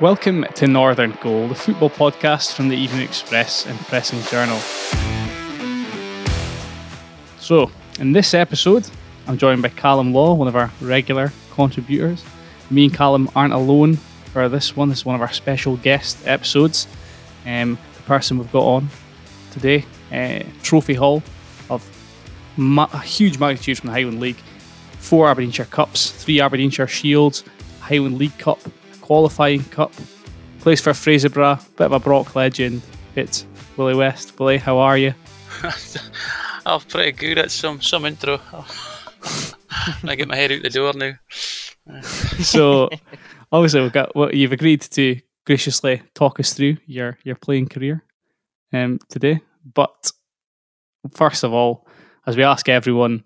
Welcome to Northern Goal, the football podcast from the Evening Express and Press and Journal. So, in this episode, I'm joined by Callum Law, one of our regular contributors. Me and Callum aren't alone for this one. This is one of our special guest episodes. Um, the person we've got on today, uh, Trophy haul of ma- a huge magnitude from the Highland League. Four Aberdeenshire Cups, three Aberdeenshire Shields, Highland League Cup, qualifying cup. Plays for Fraserburgh, bit of a Broch legend. It's Willie West. Willie, how are you? I'm pretty good at some some intro. I get my head out the door now. so, obviously, we've got what you've agreed to graciously talk us through your your playing career um, today. But first of all, as we ask everyone,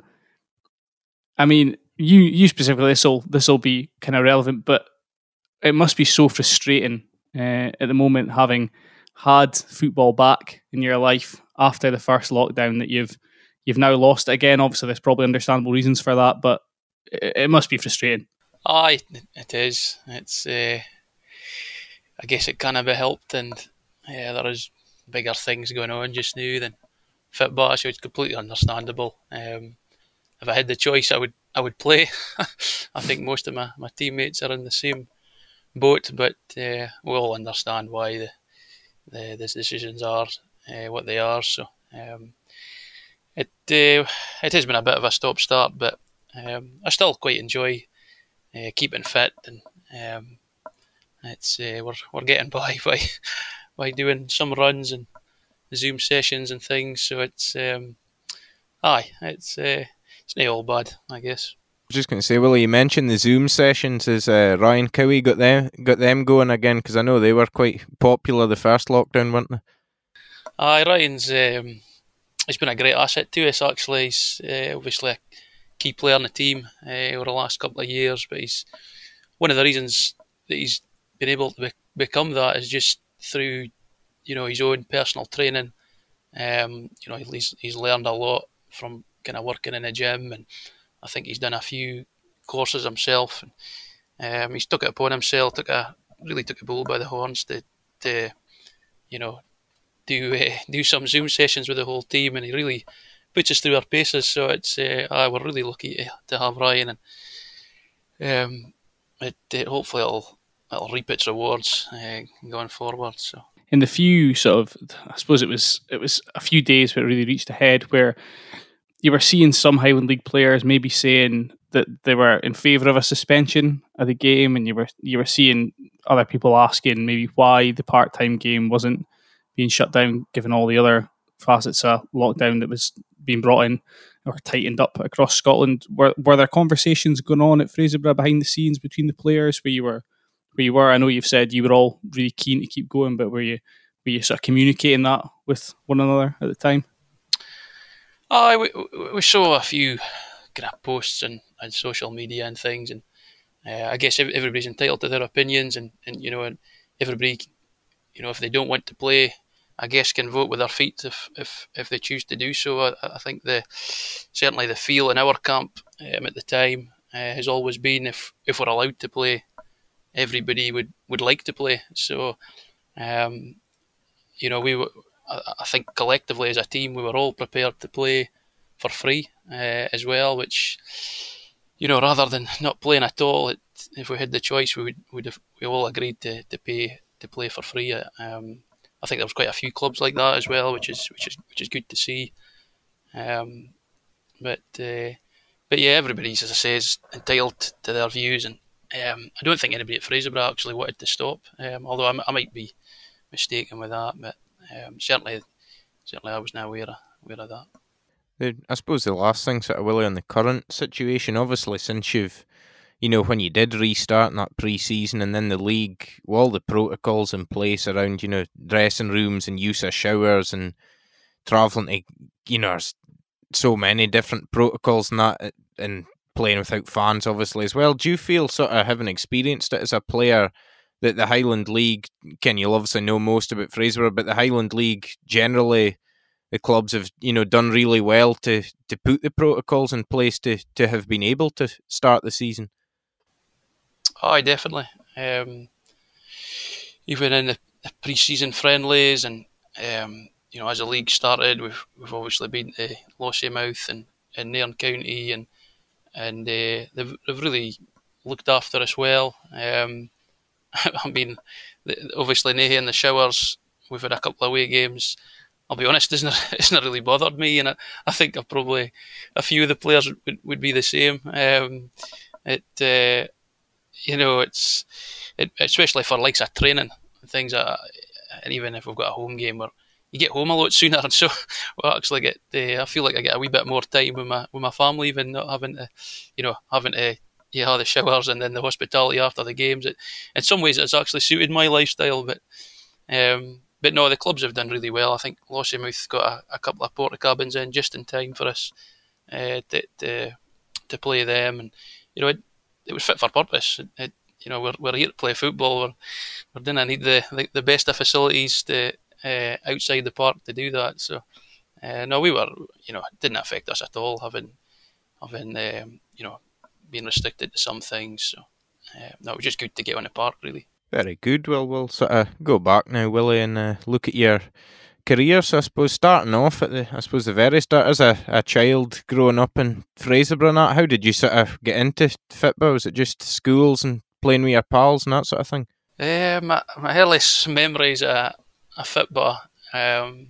I mean, you you specifically, this will this will be kind of relevant, but it must be so frustrating uh, at the moment having had football back in your life after the first lockdown that you've you've now lost again. Obviously, there's probably understandable reasons for that, but it, it must be frustrating. Aye, it is. It's. Uh, I guess it can be helped, and yeah, there is bigger things going on just now than football, so it's completely understandable. Um, if I had the choice, I would I would play. I think most of my, my teammates are in the same boat, but uh, we all understand why the, the, the decisions are uh, what they are. So um, it uh, it has been a bit of a stop start, but um, I still quite enjoy uh, keeping fit, and um, it's uh, we're we're getting by by by doing some runs and Zoom sessions and things. So it's um, aye, it's uh, it's not all bad, I guess just going to say, Willie, you mentioned the Zoom sessions. Has uh, Ryan Cowie got them got them going again? Because I know they were quite popular the first lockdown, weren't they? Aye, Ryan's um, he's been a great asset to us. Actually, he's uh, obviously a key player in the team uh, over the last couple of years. But he's one of the reasons that he's been able to be- become that is just through you know his own personal training. Um, you know, he's he's learned a lot from kind of working in a gym and I think he's done a few courses himself. And, um, he's took it upon himself, took a really took a bull by the horns to, to you know, do uh, do some Zoom sessions with the whole team, and he really puts us through our paces. So it's uh, ah, we're really lucky to, to have Ryan, and um, it, it hopefully it'll it'll reap its rewards uh, going forward. So in the few sort of, I suppose it was it was a few days where it really reached a head where you were seeing some Highland League players maybe saying that they were in favour of a suspension of the game, and you were you were seeing other people asking maybe why the part time game wasn't being shut down, given all the other facets of lockdown that was being brought in or tightened up across Scotland. Were were there conversations going on at Fraserburgh behind the scenes between the players where you were where you were? I know you've said you were all really keen to keep going, but were you were you sort of communicating that with one another at the time? Oh, we, we saw a few kind of posts and, on social media and things, and uh, I guess everybody's entitled to their opinions, and, and you know, and everybody, you know, if they don't want to play, I guess can vote with their feet if if, if they choose to do so. I, I think the certainly the feel in our camp um, at the time uh, has always been if if we're allowed to play, everybody would would like to play. So, um, you know, we I think collectively as a team we were all prepared to play for free uh, as well, which you know rather than not playing at all, it, if we had the choice, we would would have we all agreed to, to pay to play for free. Um, I think there was quite a few clubs like that as well, which is which is which is good to see. Um, but uh, but yeah, everybody's as I say is entitled to their views, and um, I don't think anybody at Fraserburgh actually wanted to stop. Um, although I, I, might be mistaken with that, but um, certainly, certainly, I was now aware of, aware of that. I suppose the last thing, sort of, Willie, on the current situation, obviously, since you've, you know, when you did restart in that pre-season, and then the league, all the protocols in place around, you know, dressing rooms and use of showers and traveling to, you know, so many different protocols and that, and playing without fans, obviously as well. Do you feel sort of having experienced it as a player? That the Highland League, Ken, you'll obviously know most about Fraser, but the Highland League generally, the clubs have you know done really well to to put the protocols in place to to have been able to start the season. Oh, definitely. Um, even in the, the pre-season friendlies, and um, you know, as the league started, we've we've obviously been to Lossiemouth and and Nairn County, and and uh, they've they've really looked after us well. Um, I mean, obviously, Nahe in the showers. We've had a couple of away games. I'll be honest, it's not, it's not really bothered me, and I, I think I've probably a few of the players would, would be the same. Um, it, uh, you know, it's it, especially for likes of training and things, that, and even if we've got a home game where you get home a lot sooner, and so we will actually get. Uh, I feel like I get a wee bit more time with my with my family, even not having to, you know, having to know, the showers and then the hospitality after the games. It, in some ways, it's actually suited my lifestyle, but um, but no, the clubs have done really well. I think Lossiemouth got a, a couple of porta cabins in just in time for us uh, to, to, to play them, and you know it, it was fit for purpose. It, it, you know we're, we're here to play football. We're, we're didn't need the, the, the best of facilities to uh, outside the park to do that. So uh, no, we were you know it didn't affect us at all having having um, you know being restricted to some things. So uh, no, it was just good to get on the park really. Very good. Well, we'll sort of go back now, Willie, and uh, look at your career. So I suppose starting off at the, I suppose the very start as a, a child growing up in Fraserburgh, how did you sort of get into football? Was it just schools and playing with your pals and that sort of thing? Yeah, my, my earliest memories of, of football um,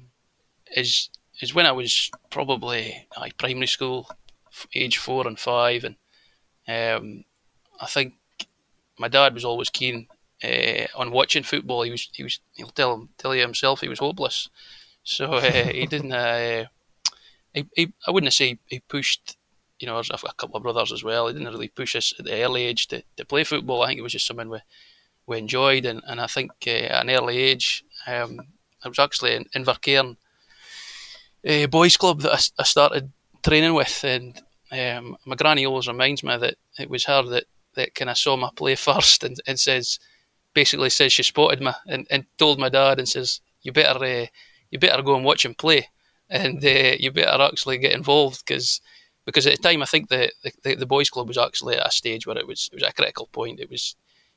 is is when I was probably like primary school, age four and five, and um, I think my dad was always keen uh, on watching football. He was he was he'll tell tell you himself he was hopeless. So uh, he didn't. Uh, he, he, I wouldn't say he pushed. You know, I've got a couple of brothers as well. He didn't really push us at the early age to, to play football. I think it was just something we we enjoyed, and, and I think uh, at an early age, um, I was actually in Invercairn a boys club that I, I started training with, and um, my granny always reminds me that it was her that, that kind of saw my play first and, and says, basically says she spotted me and, and told my dad and says, you better uh, you better go and watch him play and uh, you better actually get involved because because at the time I think the, the, the boys club was actually at a stage where it was it was a critical point. It was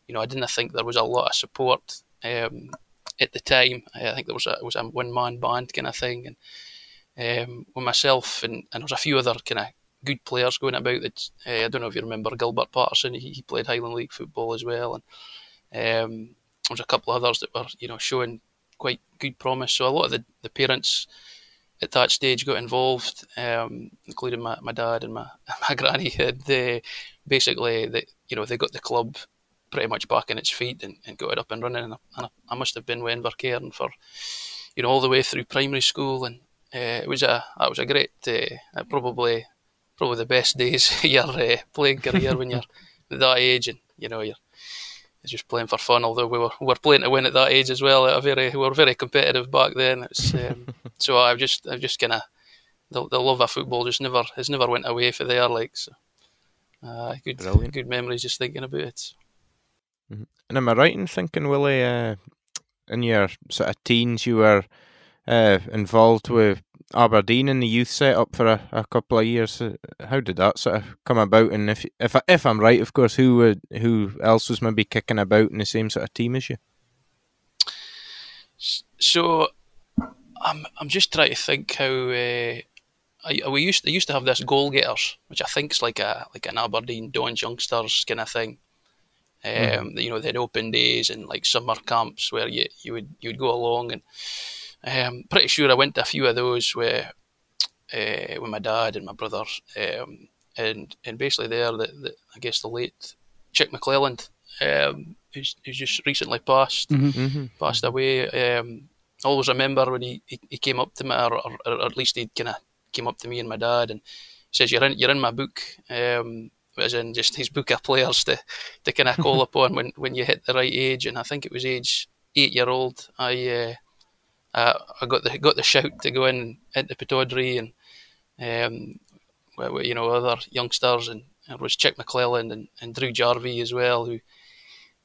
you know I didn't think there was a lot of support um, at the time. I think there was a was a one man band kind of thing and um, with myself and, and there was a few other kind of good players going about. Uh, I don't know if you remember Gilbert Patterson. He, he played Highland League football as well, and um, there was a couple of others that were you know showing quite good promise. So a lot of the, the parents at that stage got involved, um, including my, my dad and my my granny. They basically they you know they got the club pretty much back in its feet and, and got it up and running. And I, and I must have been with Invercairn for you know all the way through primary school, and uh, it was a that was a great uh, probably probably the best days of your uh, playing career when you're that age and you know you're just playing for fun. Although we were we were playing to win at that age as well. At a very we were very competitive back then. Um, so I've just I've just kind of the, the love of football just never has never went away for there. Like so, uh, good Brilliant. good memories just thinking about it. Mm-hmm. And am I right in thinking, Willie, uh, in your sort of teens, you were uh, involved with Aberdeen in the youth setup for a, a couple of years. Uh, how did that sort of come about? And if if if I'm right, of course, who would, who else was maybe kicking about in the same sort of team as you? So, I'm I'm just trying to think how. Uh, I, we used to, used to have this goal getters, which I think is like a like an Aberdeen Dons youngsters kind of thing. Mm-hmm. Um, mm. You know, they had open days and like summer camps where you, you would you would go along and um, pretty sure I went to a few of those with uh, with my dad and my brother, um, and and basically there, the, the, I guess the late Chic McLelland, um, who's, who's just recently passed mm-hmm. mm-hmm. passed away. Um, I always remember when he, he, he came up to me, or, or, or at least he kind of came up to me and my dad and says, "You're in, you're in my book." Um, as in just his book of players to, to kind of call upon when, when you hit the right age. And I think it was age eight year old. I uh, uh, I got the got the shout to go in into Pittodrie and um, you know other youngsters and it was Chic McLelland and, and Drew Jarvie as well who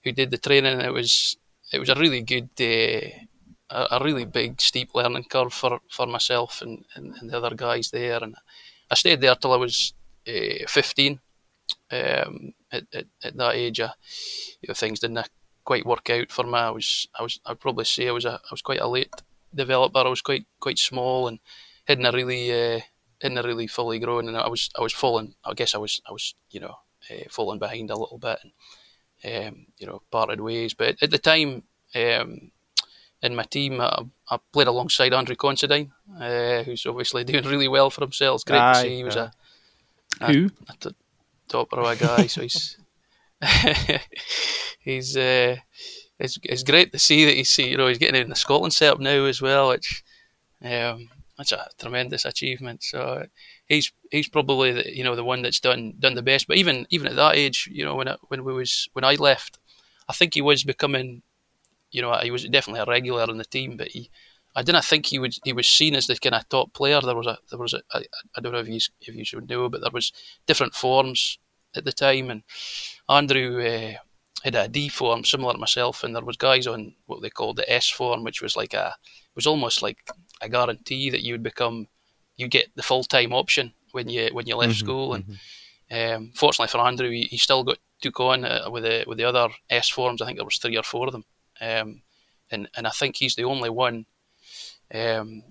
who did the training. It was it was a really good uh, a, really big steep learning curve for, for myself and, and, and, the other guys there. And I stayed there till I was uh, 15. Um, at, at, at, that age, uh, you know, things didn't quite work out for me. I was I was I'd probably say I was a I was quite a late developer. I was quite quite small and hadn't really uh, hadn't really fully grown, and I was I was falling. I guess I was I was you know uh, falling behind a little bit, and um, you know parted ways. But at the time. Um, in my team, I, I, played alongside Andrew Considine, uh, who's obviously doing really well for himself. It's great Aye, to see he was a, a, who a, a top row guy. so he's he's uh, it's, it's great to see that he's you know he's getting in the Scotland setup now as well, which um, that's a tremendous achievement. So he's he's probably the, you know the one that's done done the best. But even even at that age, you know when I, when we was when I left, I think he was becoming, you know, he was definitely a regular in the team, but he. I didn't think he would. He was seen as the kind of top player. There was a. There was a. I, I don't know if you if you should know, but there was different forms at the time, and Andrew uh, had a D form similar to myself, and there was guys on what they called the S form, which was like a was almost like a guarantee that you would become you get the full time option when you when you left mm-hmm, school. And mm-hmm. um, fortunately for Andrew, he, he, still got took on uh, with the with the other S forms. I think there was three or four of them, um, and and I think he's the only one um,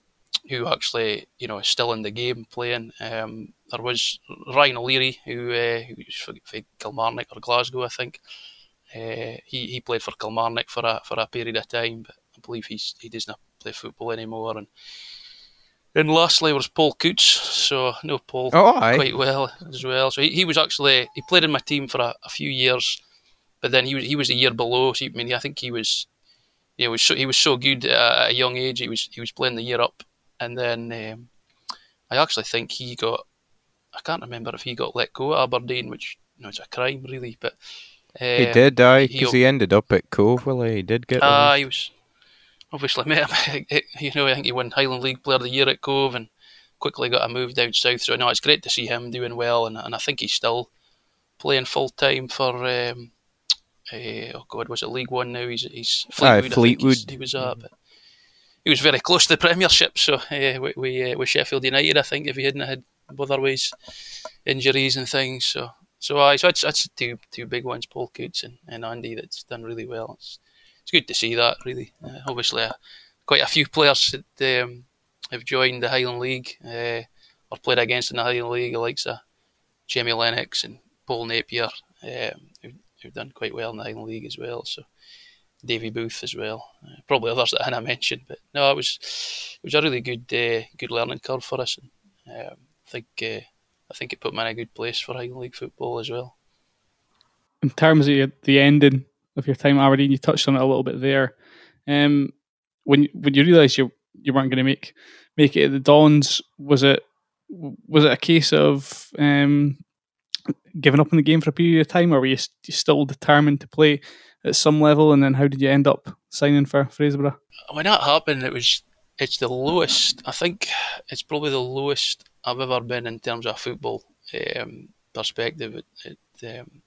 who actually you know is still in the game playing. Um, there was Ryan O'Leary who uh, who's for, for Kilmarnock or Glasgow, I think. Uh, he he played for Kilmarnock for a for a period of time, but I believe he's he does not play football anymore. And and lastly was Paul Coutts, so I know Paul oh, quite well as well. So he, he was actually he played in my team for a, a few years, but then he was he was a year below. So, I mean, I think he was, you know, was so, he was so good at a young age. He was he was playing the year up, and then um, I actually think he got. I can't remember if he got let go at Aberdeen, which you know, it's a crime really, but he um, did, die because he, ended up at Cove. Well, he did get. Ah, uh, he was obviously met him. you know, I think he won Highland League Player of the Year at Cove, and quickly got a move down south. So no, it's great to see him doing well, and, and I think he's still playing full time for. Um, uh, oh God, was it League One now? He's he's Fleetwood. Fleetwood. he was up. Mm-hmm. He was very close to the Premiership, so uh, we, we uh, with Sheffield United, I think, if he hadn't had otherwise injuries and things. So so, uh, so that's, that's two two big ones, Paul Coutts and, and Andy, that's done really well. It's, it's good to see that, really. Uh, obviously, uh, quite a few players that um, have joined the Highland League uh, or played against in the Highland League, like uh, Jamie Lennox and Paul Napier, um, who've, who've, done quite well in the Highland League as well. So, Davy Booth as well. Uh, probably others that I mentioned, but no, it was it was a really good uh, good learning curve for us. And, um, I think uh, I think it put me in a good place for Highland League football as well. In terms of the ending of your time at Aberdeen, you touched on it a little bit there. Um, when when you realised you you weren't going to make make it at the Dons, was it was it a case of um, giving up on the game for a period of time, or were you, you still determined to play at some level? And then how did you end up signing for Fraserburgh? When that happened, it was it's the lowest. I think it's probably the lowest I've ever been in terms of football um, perspective. It, it um,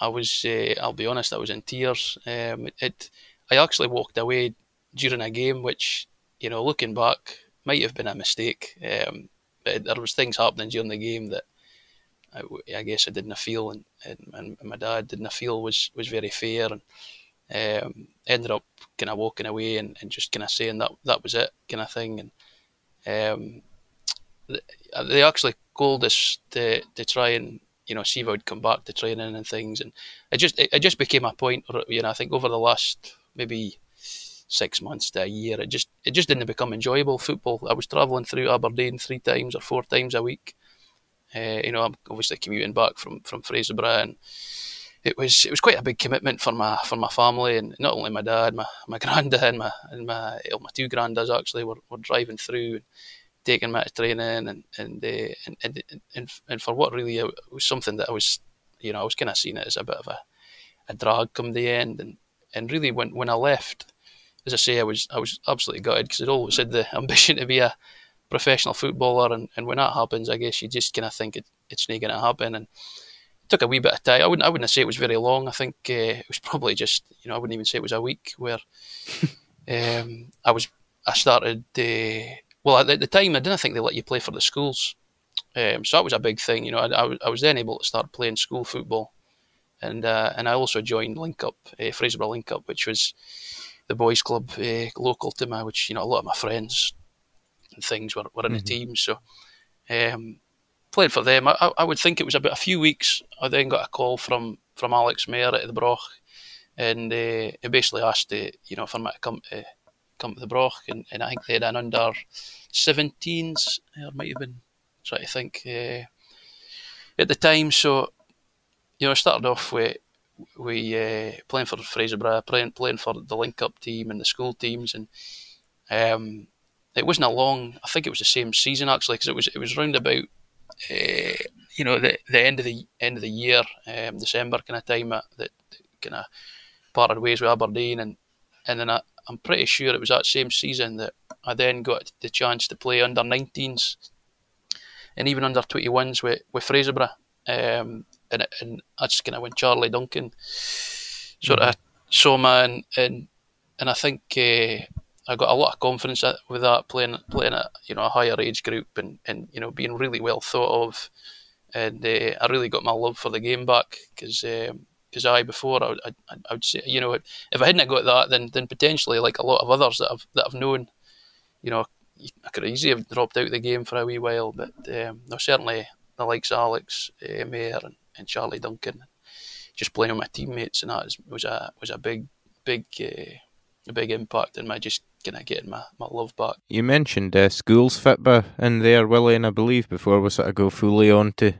I was, uh, I'll be honest, I was in tears. Um, it, I actually walked away during a game, which you know, looking back, might have been a mistake. Um, but there was things happening during the game that I, I guess I didn't feel, and, and, and, my dad didn't feel was was very fair, and um, ended up kind of walking away and, and just kind of saying that that was it, kind of thing, and um, they actually called us to to try and you know see if I would come back to training and things, and it just it, it just became a point. You know, I think over the last maybe six months to a year, it just it just didn't become enjoyable football. I was travelling through Aberdeen three times or four times a week. Uh, you know, I'm obviously commuting back from from Fraserburgh, and it was it was quite a big commitment for my for my family, and not only my dad, my my granddad, and my and my my two granddads actually were, were driving through taking to training and and, uh, and, and, and and for what really was something that I was you know I was kind of seeing it as a bit of a, a drag come the end. And and really when when I left as I say I was I was absolutely gutted because I'd always had the ambition to be a professional footballer. And, and when that happens I guess you just kind of think it, it's not going to happen. And it took a wee bit of time. I wouldn't I wouldn't say it was very long. I think uh, it was probably just you know I wouldn't even say it was a week where um, I was I started uh, well, at the time, I didn't think they let you play for the schools. Um, so that was a big thing. You know, I, I, I, was then able to start playing school football. and uh, and I also joined Link Up, uh, Fraserburgh Link Up, which was the boys' club uh, local to me, which you know a lot of my friends and things were, were in mm-hmm. the team. So um, played for them. I, I, would think it was about a few weeks. I then got a call from from Alex Mayer at the Broch, and uh, he basically asked to, you know for me to come to come to the Broch, and, and I think they had an under 17s, or might have been trying to think uh, at the time. So you know, I started off with we uh, playing for Fraserburgh, playing playing for the link up team and the school teams, and um, it wasn't a long. I think it was the same season actually because it was it was round about uh, you know the the end of the end of the year, um, December kind of time that, kind of parted ways with Aberdeen, and and then I'm pretty sure it was that same season that I then got the chance to play under 19s and even under 21s with with Fraserburgh. Um, and, and that's kind of when Charlie Duncan sort of saw me, and, and, and I think uh, I got a lot of confidence with that playing playing at you know a higher age group and, and you know being really well thought of, and uh, I really got my love for the game back because because I before I, I, I would say you know if I hadn't got that then then potentially like a lot of others that I've that I've known, you know I could easily have dropped out of the game for a wee while, but um, no certainly the likes of Alex uh, Mayer and, and Charlie Duncan, just playing with my teammates and that was a was a big big uh, a big impact in my just kind of getting my, my love back. You mentioned uh, schools Fitba in there, Willie, and I believe before we sort of go fully on to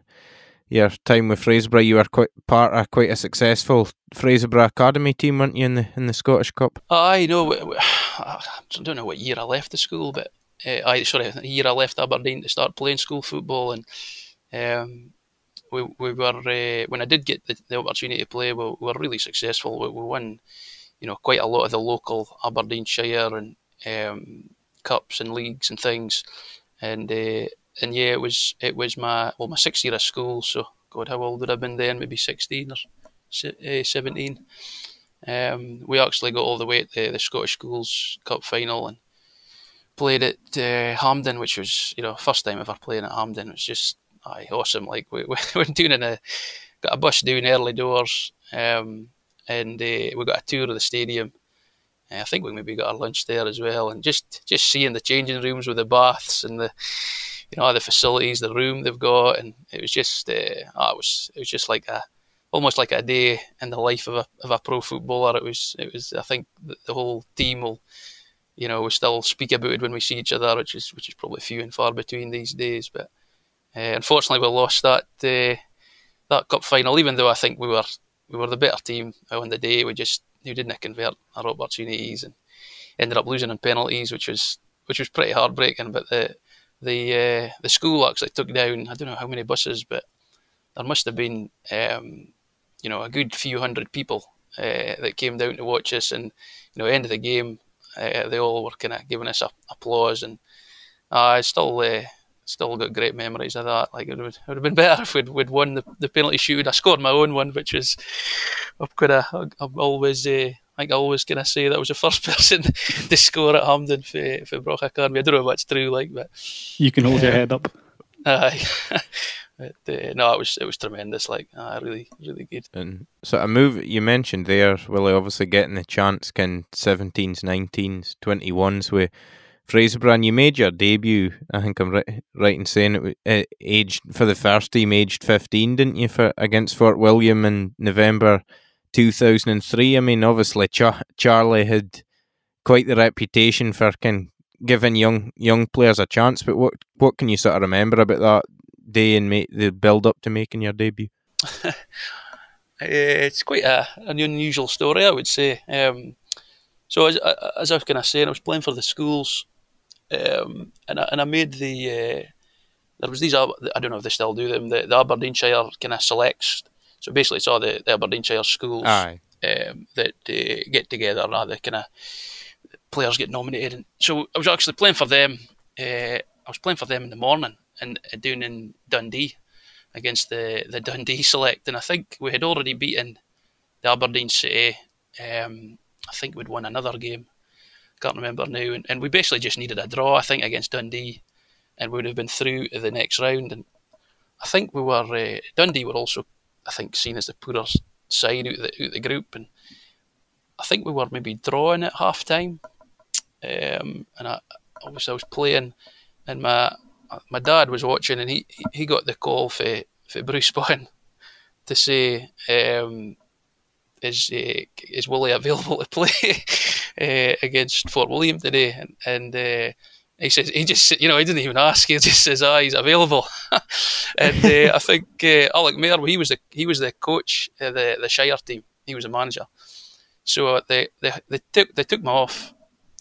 your time with Fraserburgh, you were quite part of quite a successful Fraserburgh academy team, weren't you, in the in the Scottish Cup? I know. I don't know what year I left the school, but uh, I sorry, the year I left Aberdeen to start playing school football, and um, we we were uh, when I did get the, the opportunity to play, we, we were really successful. We, we, won, you know, quite a lot of the local Aberdeenshire and um, cups and leagues and things, and uh, and yeah, it was it was my well my sixth year of school. So God, how old would I have been then? Maybe sixteen or uh, seventeen. Um, we actually got all the way to the, the Scottish Schools Cup final and played at uh, Hampden, which was you know first time ever playing at Hampden. It was just aye, awesome. Like we, we went doing in a got a bus doing early doors, um, and uh, we got a tour of the stadium. I think we maybe got our lunch there as well, and just just seeing the changing rooms with the baths and the you know the facilities, the room they've got, and it was just uh, oh, it was it was just like a almost like a day in the life of a of a pro footballer. It was it was I think the, whole team will you know we still speak about it when we see each other, which is which is probably few and far between these days, but. Uh, unfortunately, we lost that uh, that cup final. Even though I think we were we were the better team on the day, we just we didn't convert our opportunities and ended up losing in penalties, which was which was pretty heartbreaking. But the the uh, the school actually took down I don't know how many buses, but there must have been um, you know a good few hundred people uh, that came down to watch us. And you know, end of the game, uh, they all were kind of giving us a, applause, and uh, I still uh, still got great memories of that. Like it would, it would have been better if we'd, we'd won the, the penalty shoot. I scored my own one, which was I've kind of I've always uh, I think I always kind of say that I was the first person to score at Hampden for for Broch Academy. I don't know if that's true, like, but you can hold uh, your head up. Aye. But, uh, no, it was it was tremendous. Like, uh, really, really good. And so a move you mentioned there, Willie, obviously getting the chance, can seventeens, nineteens, twenty ones with Fraserburgh, you made your debut. I think I'm right, right in saying it uh, aged for the first team, aged 15, didn't you, for against Fort William in November 2003? I mean, obviously Char- Charlie had quite the reputation for can giving young young players a chance. But what what can you sort of remember about that day and make the build up to making your debut? it's quite a, an unusual story, I would say. Um, so as, as I was of saying, I was playing for the schools um, and I, and I made the uh, there was these I don't know if they still do them the, the Aberdeenshire kind of selects. So basically, it's all the, the Aberdeenshire schools um, that uh, get together and the kind of players get nominated. And so I was actually playing for them. Uh, I was playing for them in the morning and uh, down in Dundee against the the Dundee select, and I think we had already beaten the Aberdeen City. Um, I think we'd won another game can't remember now. And, and we basically just needed a draw, I think, against Dundee, and we would have been through to the next round. And I think we were uh, Dundee were also, I think, seen as the poorest side out of the, out the group, and I think we were maybe drawing at half time. Um, and I obviously I was playing, and my my dad was watching, and he he got the call for for Bruce Bunn to say. Um, is uh, is Willie available to play uh, against Fort William today? And, and uh, he says he just you know he didn't even ask. He just says, "Ah, he's available." and uh, I think uh, Alec Mair, he was the he was the coach of the the Shire team. He was a manager. So they, they they took they took me off.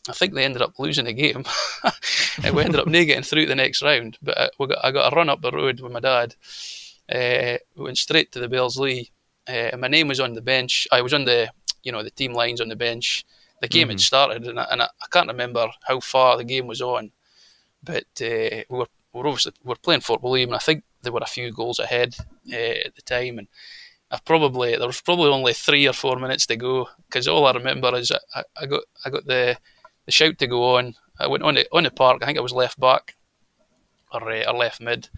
I think they ended up losing the game, and we ended up not getting through the next round. But I, we got I got a run up the road with my dad. Uh, we went straight to the Bellslea uh, my name was on the bench. I was on the, you know, the team lines on the bench. The game mm-hmm. had started, and, I, and I, can't remember how far the game was on, but uh, we were we were obviously we were playing Fort William, and I think there were a few goals ahead uh, at the time, and I probably there was probably only three or four minutes to go because all I remember is I, I got I got the the shout to go on. I went on the on the park. I think I was left back or uh, or left mid,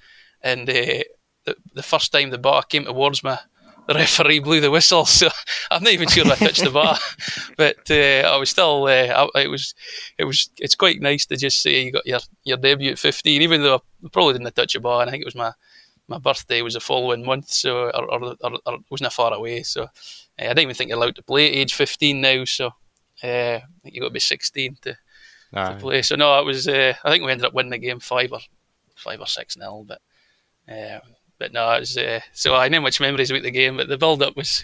and uh, the the first time the ball came towards me, the referee blew the whistle. So I'm not even sure I touched the bar, but uh, I was still. Uh, it was, it was. It's quite nice to just say you got your, your debut at 15, even though I probably didn't touch a bar. And I think it was my my birthday was the following month, so or, or, or, or wasn't far away. So uh, I didn't even think you're allowed to play at age 15 now. So uh, I think you got to be 16 to, to play. So no, it was. Uh, I think we ended up winning the game five or five or six nil, but. Um, but no, was, uh, so I know much memories about the game, but the build up was,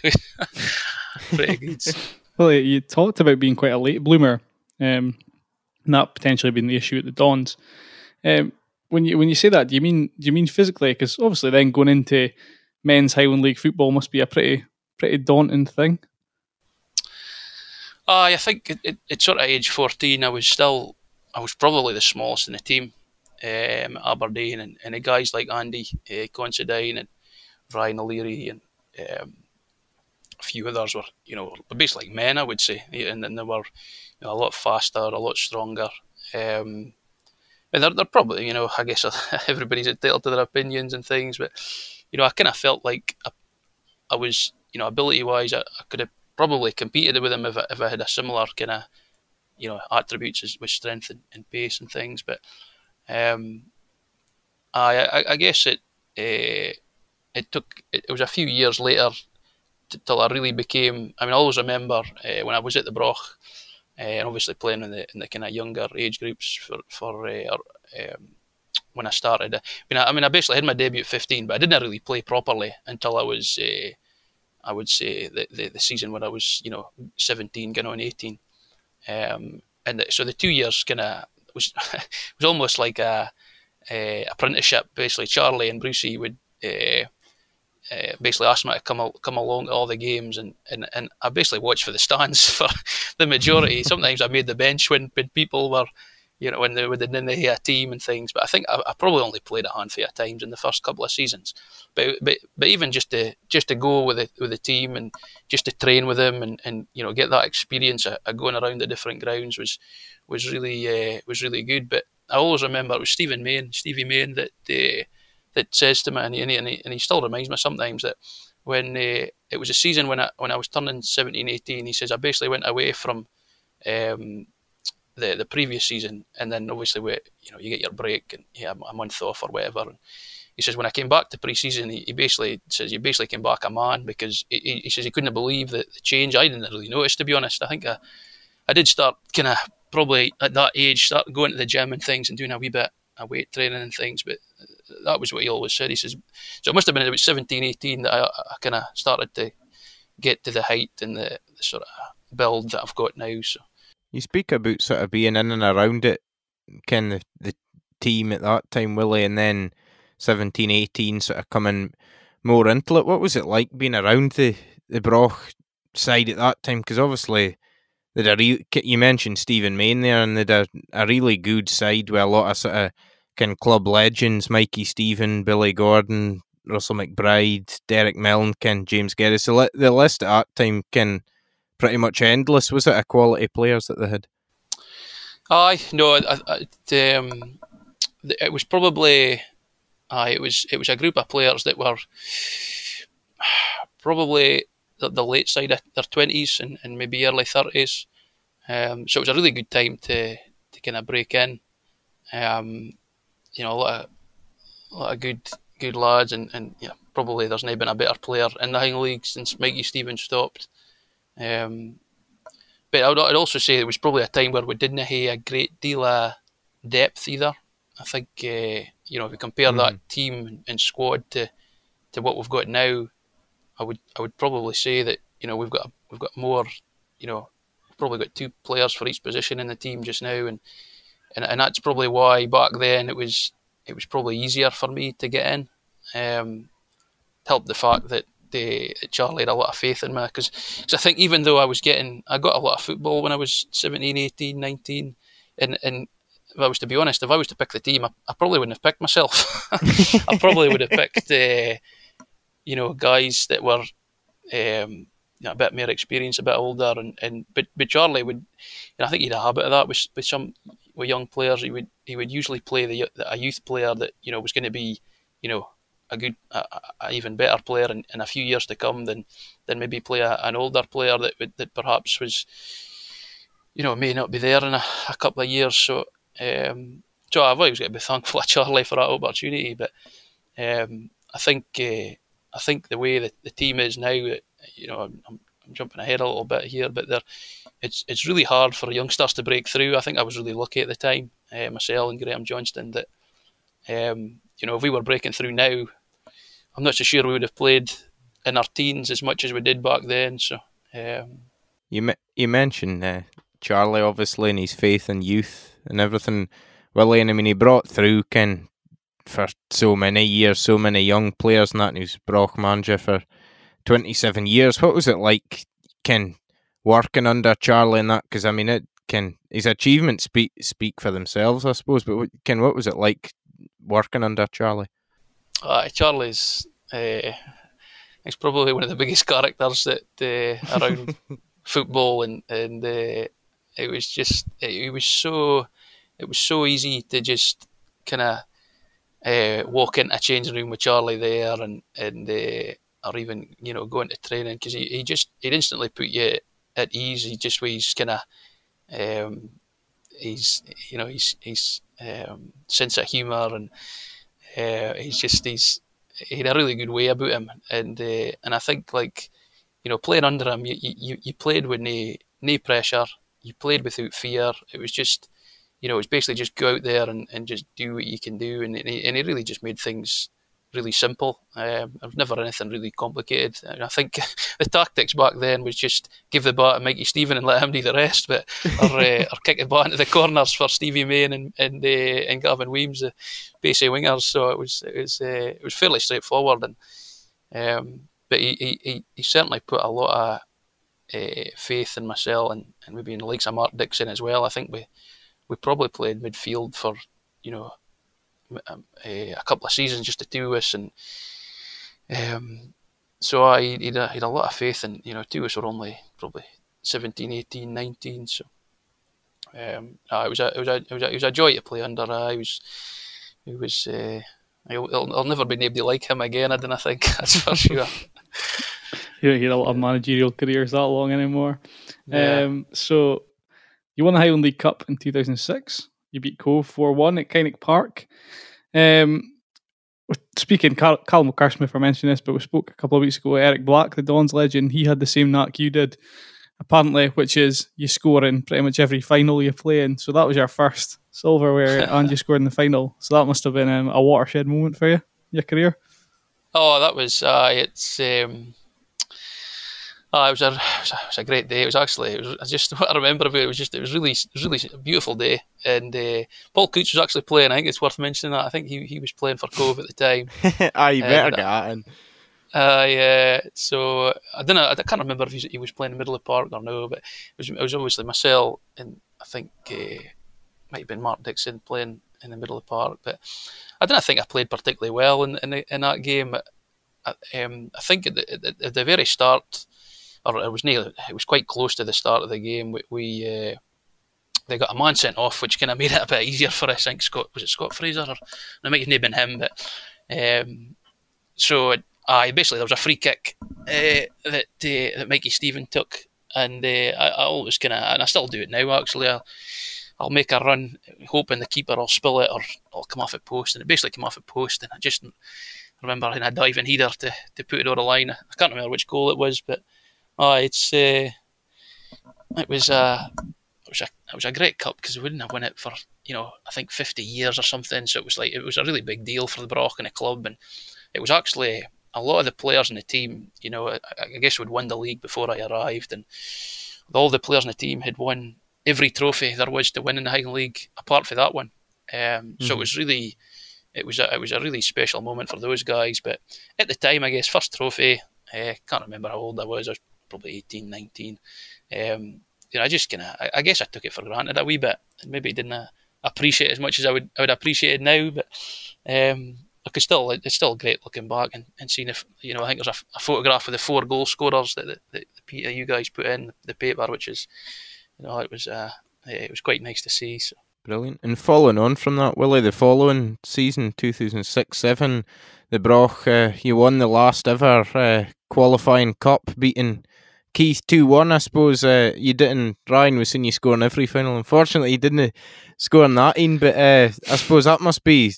pretty good. well, you talked about being quite a late bloomer, um, that potentially being the issue at the Dons. Um, when you when you say that, do you mean do you mean physically? Because obviously, then going into men's Highland League football must be a pretty pretty daunting thing. Uh, I think it, it, at sort of age fourteen, I was still I was probably the smallest in the team um, Aberdeen, and, and the guys like Andy uh, Considine and Ryan O'Leary and um, a few others were, you know, basically men, I would say, and then they were you know, a lot faster, a lot stronger. Um, and they're, they're probably, you know, I guess everybody's entitled to their opinions and things, but you know, I kind of felt like I, I, was, you know, ability wise, I, I, could have probably competed with them if I, if I had a similar kind of, you know, attributes with strength and, and pace and things, but um, I, I, I guess it uh, it took it was a few years later t- till I really became. I mean, I always remember uh, when I was at the Broch, uh, and obviously playing in the in the kind of younger age groups for for um, when I started. I mean, I, I, mean, I basically had my debut at 15, but I didn't really play properly until I was, I would say, the, the, the season when I was, you know, 17, going on 18. Um, and so the two years kind of was it was almost like a, a, apprenticeship. Basically, Charlie and Brucey would uh, uh, basically ask me to come come along to all the games, and, and, and I basically watched for the stands for the majority. Sometimes I made the bench when, when people were you know, when they were in the team and things. But I think I, I, probably only played a handful of times in the first couple of seasons. But but but even just to just to go with the with the team and just to train with them and, and you know get that experience of, of going around the different grounds was was really uh, was really good. But I always remember it was Stephen Main, Stevie Main that uh, that says to me, and he, and he, and he still reminds me sometimes that when uh, it was a season when I when I was turning 17, 18, he says I basically went away from um, the the previous season, and then obviously we, you know you get your break and you have a month off or whatever. And he says when I came back to pre-season, he, he basically says you basically came back a man because he, he says he couldn't believe the, the change. I didn't really notice to be honest. I think I I did start kind of probably at that age start going to the gym and things and doing a wee bit of weight training and things, but that was what he always said. He says so. It must have been about 17, 18 that I, I kind of started to get to the height and the, the sort of build that I've got now. So you speak about sort of being in and around it, kind of the team at that time, Willie, and then 17, 18, sort of coming more into it. What was it like being around the, the Broch side at that time? Because obviously, they a re- you mentioned Stephen Main there, and they had a, a really good side with a lot of sort of kind of club legends Mikey Stephen, Billy Gordon, Russell McBride, Derek Milne, Ken James Geddes. So the list at that time can pretty much endless. Was it a quality players that they had? Aye, no, I, I, um, it was probably, aye, it was it was a group of players that were probably the, the late side of their twenties and, and maybe early thirties. Um, so it was a really good time to to kind of break in. Um, you know, a lot of a lot of good good lads, and and yeah, probably there's never been a better player in the Highland League since Mikey Stevens stopped. Um, but I would, I'd also say it was probably a time where we didn't have a great deal of depth either. I think uh, you know if we compare mm. that team and squad to to what we've got now, I would I would probably say that you know we've got we've got more, you know, probably got two players for each position in the team just now, and and, and that's probably why back then it was it was probably easier for me to get in. Um, helped the fact that Charlie had a lot of faith in me because I think even though I was getting I got a lot of football when I was 17, 18, 19 and and if I was to be honest, if I was to pick the team, I, I probably wouldn't have picked myself. I probably would have picked, uh, you know, guys that were um, you know, a bit more experienced, a bit older, and, and but but Charlie would, know, I think he had a habit of that with with some with young players. He would he would usually play the a youth player that you know was going to be, you know, a good, a, a even better player in, in, a few years to come than than maybe play a, an older player that that perhaps was, you know, may not be there in a, a couple of years. So, um, so I've always got to be thankful to Charlie for that opportunity. But um, I think uh, I think the way that the team is now, you know, I'm, I'm, jumping ahead a little bit here, but there, it's it's really hard for youngsters to break through. I think I was really lucky at the time, uh, myself and Graham Johnston, that um, you know if we were breaking through now, I'm not so sure we would have played in our teens as much as we did back then. So um, you you mentioned uh, Charlie obviously and his faith in youth and everything. Willie, and I mean he brought through Ken for so many years, so many young players, and that and he was Broch manager for 27 years. What was it like, Ken, working under Charlie and that? Because I mean, it can his achievements speak speak for themselves, I suppose. But Ken, what was it like working under Charlie? Uh, Charlie's uh, he's probably one of the biggest characters that uh, around football, and and uh, it was just it, was so it was so easy to just kind of uh, walk into a changing room with Charlie there, and and uh, or even you know going to training because he, he just he'd instantly put you at ease. He just was kind of um, he's you know he's he's um, sense of humour and uh, he's just he's he had a really good way about him, and uh, and I think like you know playing under him, you you, you played with no no pressure, you played without fear. It was just you know it was basically just go out there and, and just do what you can do, and and he, and he really just made things really simple. Um, I've never anything really complicated. And I think the tactics back then was just give the ball to Mikey Stephen and let him do the rest, but or, uh, or kick the ball into the corners for Stevie Main and and, uh, and Gavin Weems, the basic wingers. So it was it was uh, it was fairly straightforward, and um, but he, he he certainly put a lot of uh, faith in myself and, and maybe in the likes of Mark Dixon as well. I think we we probably played midfield for you know um, a, couple of seasons just to do us, and um, so I he had, a, had a lot of faith, and you know, two of us were only probably 17, 18, 19, so. Um, uh, it was a it was a it was a, it was a joy to play under. Uh, he was he was uh, I'll, I'll, never be anybody like him again. I don't think that's for sure. you don't hear a lot of managerial careers that long anymore. Yeah. Um, so you won the Highland League Cup in 2006. You beat Cove 4 1 at Kynoch Park. Um, speaking, Carl, Callum Carsmith, I mentioned this, but we spoke a couple of weeks ago. Eric Black, the Dons legend, he had the same knack you did, apparently, which is you score in pretty much every final you play in. So that was your first silverware, and you scored in the final. So that must have been um, a watershed moment for you, your career. Oh, that was uh, it's um, Oh, it was a it was a great day. It was actually it was just what I remember about it was just it was really really a beautiful day. And uh, Paul Coutts was actually playing. I think it's worth mentioning that. I think he he was playing for Cove at the time. ah, you better get that in. Uh, yeah, so I don't know. I can't remember if he was playing in the middle of the park or no, but it was, it was obviously myself and I think uh, might have been Mark Dixon playing in the middle of the park. But I don't think I played particularly well in in, in that game. I, um, I think at the, at the very start, or it was near, it was quite close to the start of the game. We, we uh, they got a man sent off, which kind of made it a bit easier for us. I think Scott was it Scott Fraser, or it might have been him, but um, so aye, basically there was a free kick uh, that uh, that Mikey Stephen took, and uh, I, I always kind of, and I still do it now. Actually, I'll, I'll make a run, hoping the keeper will spill it or I'll come off at post, and it basically came off at post, and I just remember in a diving header to, to put it over the line. I can't remember which goal it was, but oh, it's uh, it was a it was a it was a great cup because we wouldn't have won it for you know I think fifty years or something. So it was like it was a really big deal for the Broch and the club, and it was actually a lot of the players in the team. You know, I, I guess would win the league before I arrived, and all the players in the team had won every trophy there was to win in the Highland League, apart from that one. Um, mm-hmm. So it was really, it was a, it was a really special moment for those guys. But at the time, I guess first trophy. Uh, can't remember how old I was. I was probably 18, 19. Um, you know, I just kind of, I, I, guess I took it for granted a wee bit, maybe didn't uh, appreciate as much as I would, I would appreciate it now. But um, I could still, it's still great looking back and, and seeing if, you know, I think there's a, a photograph of the four goal scorers that, that, that, Peter, you guys put in the paper, which is, you know, it was, uh, it was quite nice to see. So. Brilliant. And following on from that, Willie, the following season, 2006 7, the Broch, uh, you won the last ever uh, qualifying cup, beating Keith 2 1, I suppose. Uh, you didn't, Ryan was seeing you score in every final. Unfortunately, you didn't score in that in, but uh, I suppose that must be,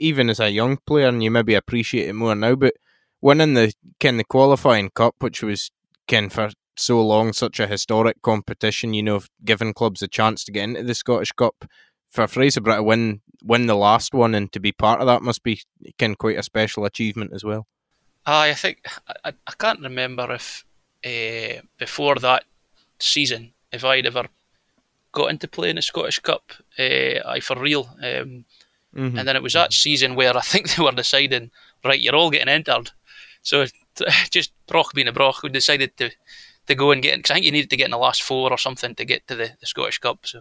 even as a young player, and you maybe appreciate it more now, but winning the kind the qualifying cup, which was kind for so long such a historic competition, you know, giving clubs a chance to get into the Scottish Cup, for Fraserburgh to win win the last one and to be part of that must be kind quite a special achievement as well. Aye, I think I, I can't remember if uh, before that season, if I'd ever got into playing the Scottish Cup, uh, I for real. Um, mm-hmm. And then it was that season where I think they were deciding, right, you're all getting entered. So just Broch being a Broch, we decided to to go and get because I think you needed to get in the last four or something to get to the, the Scottish Cup. So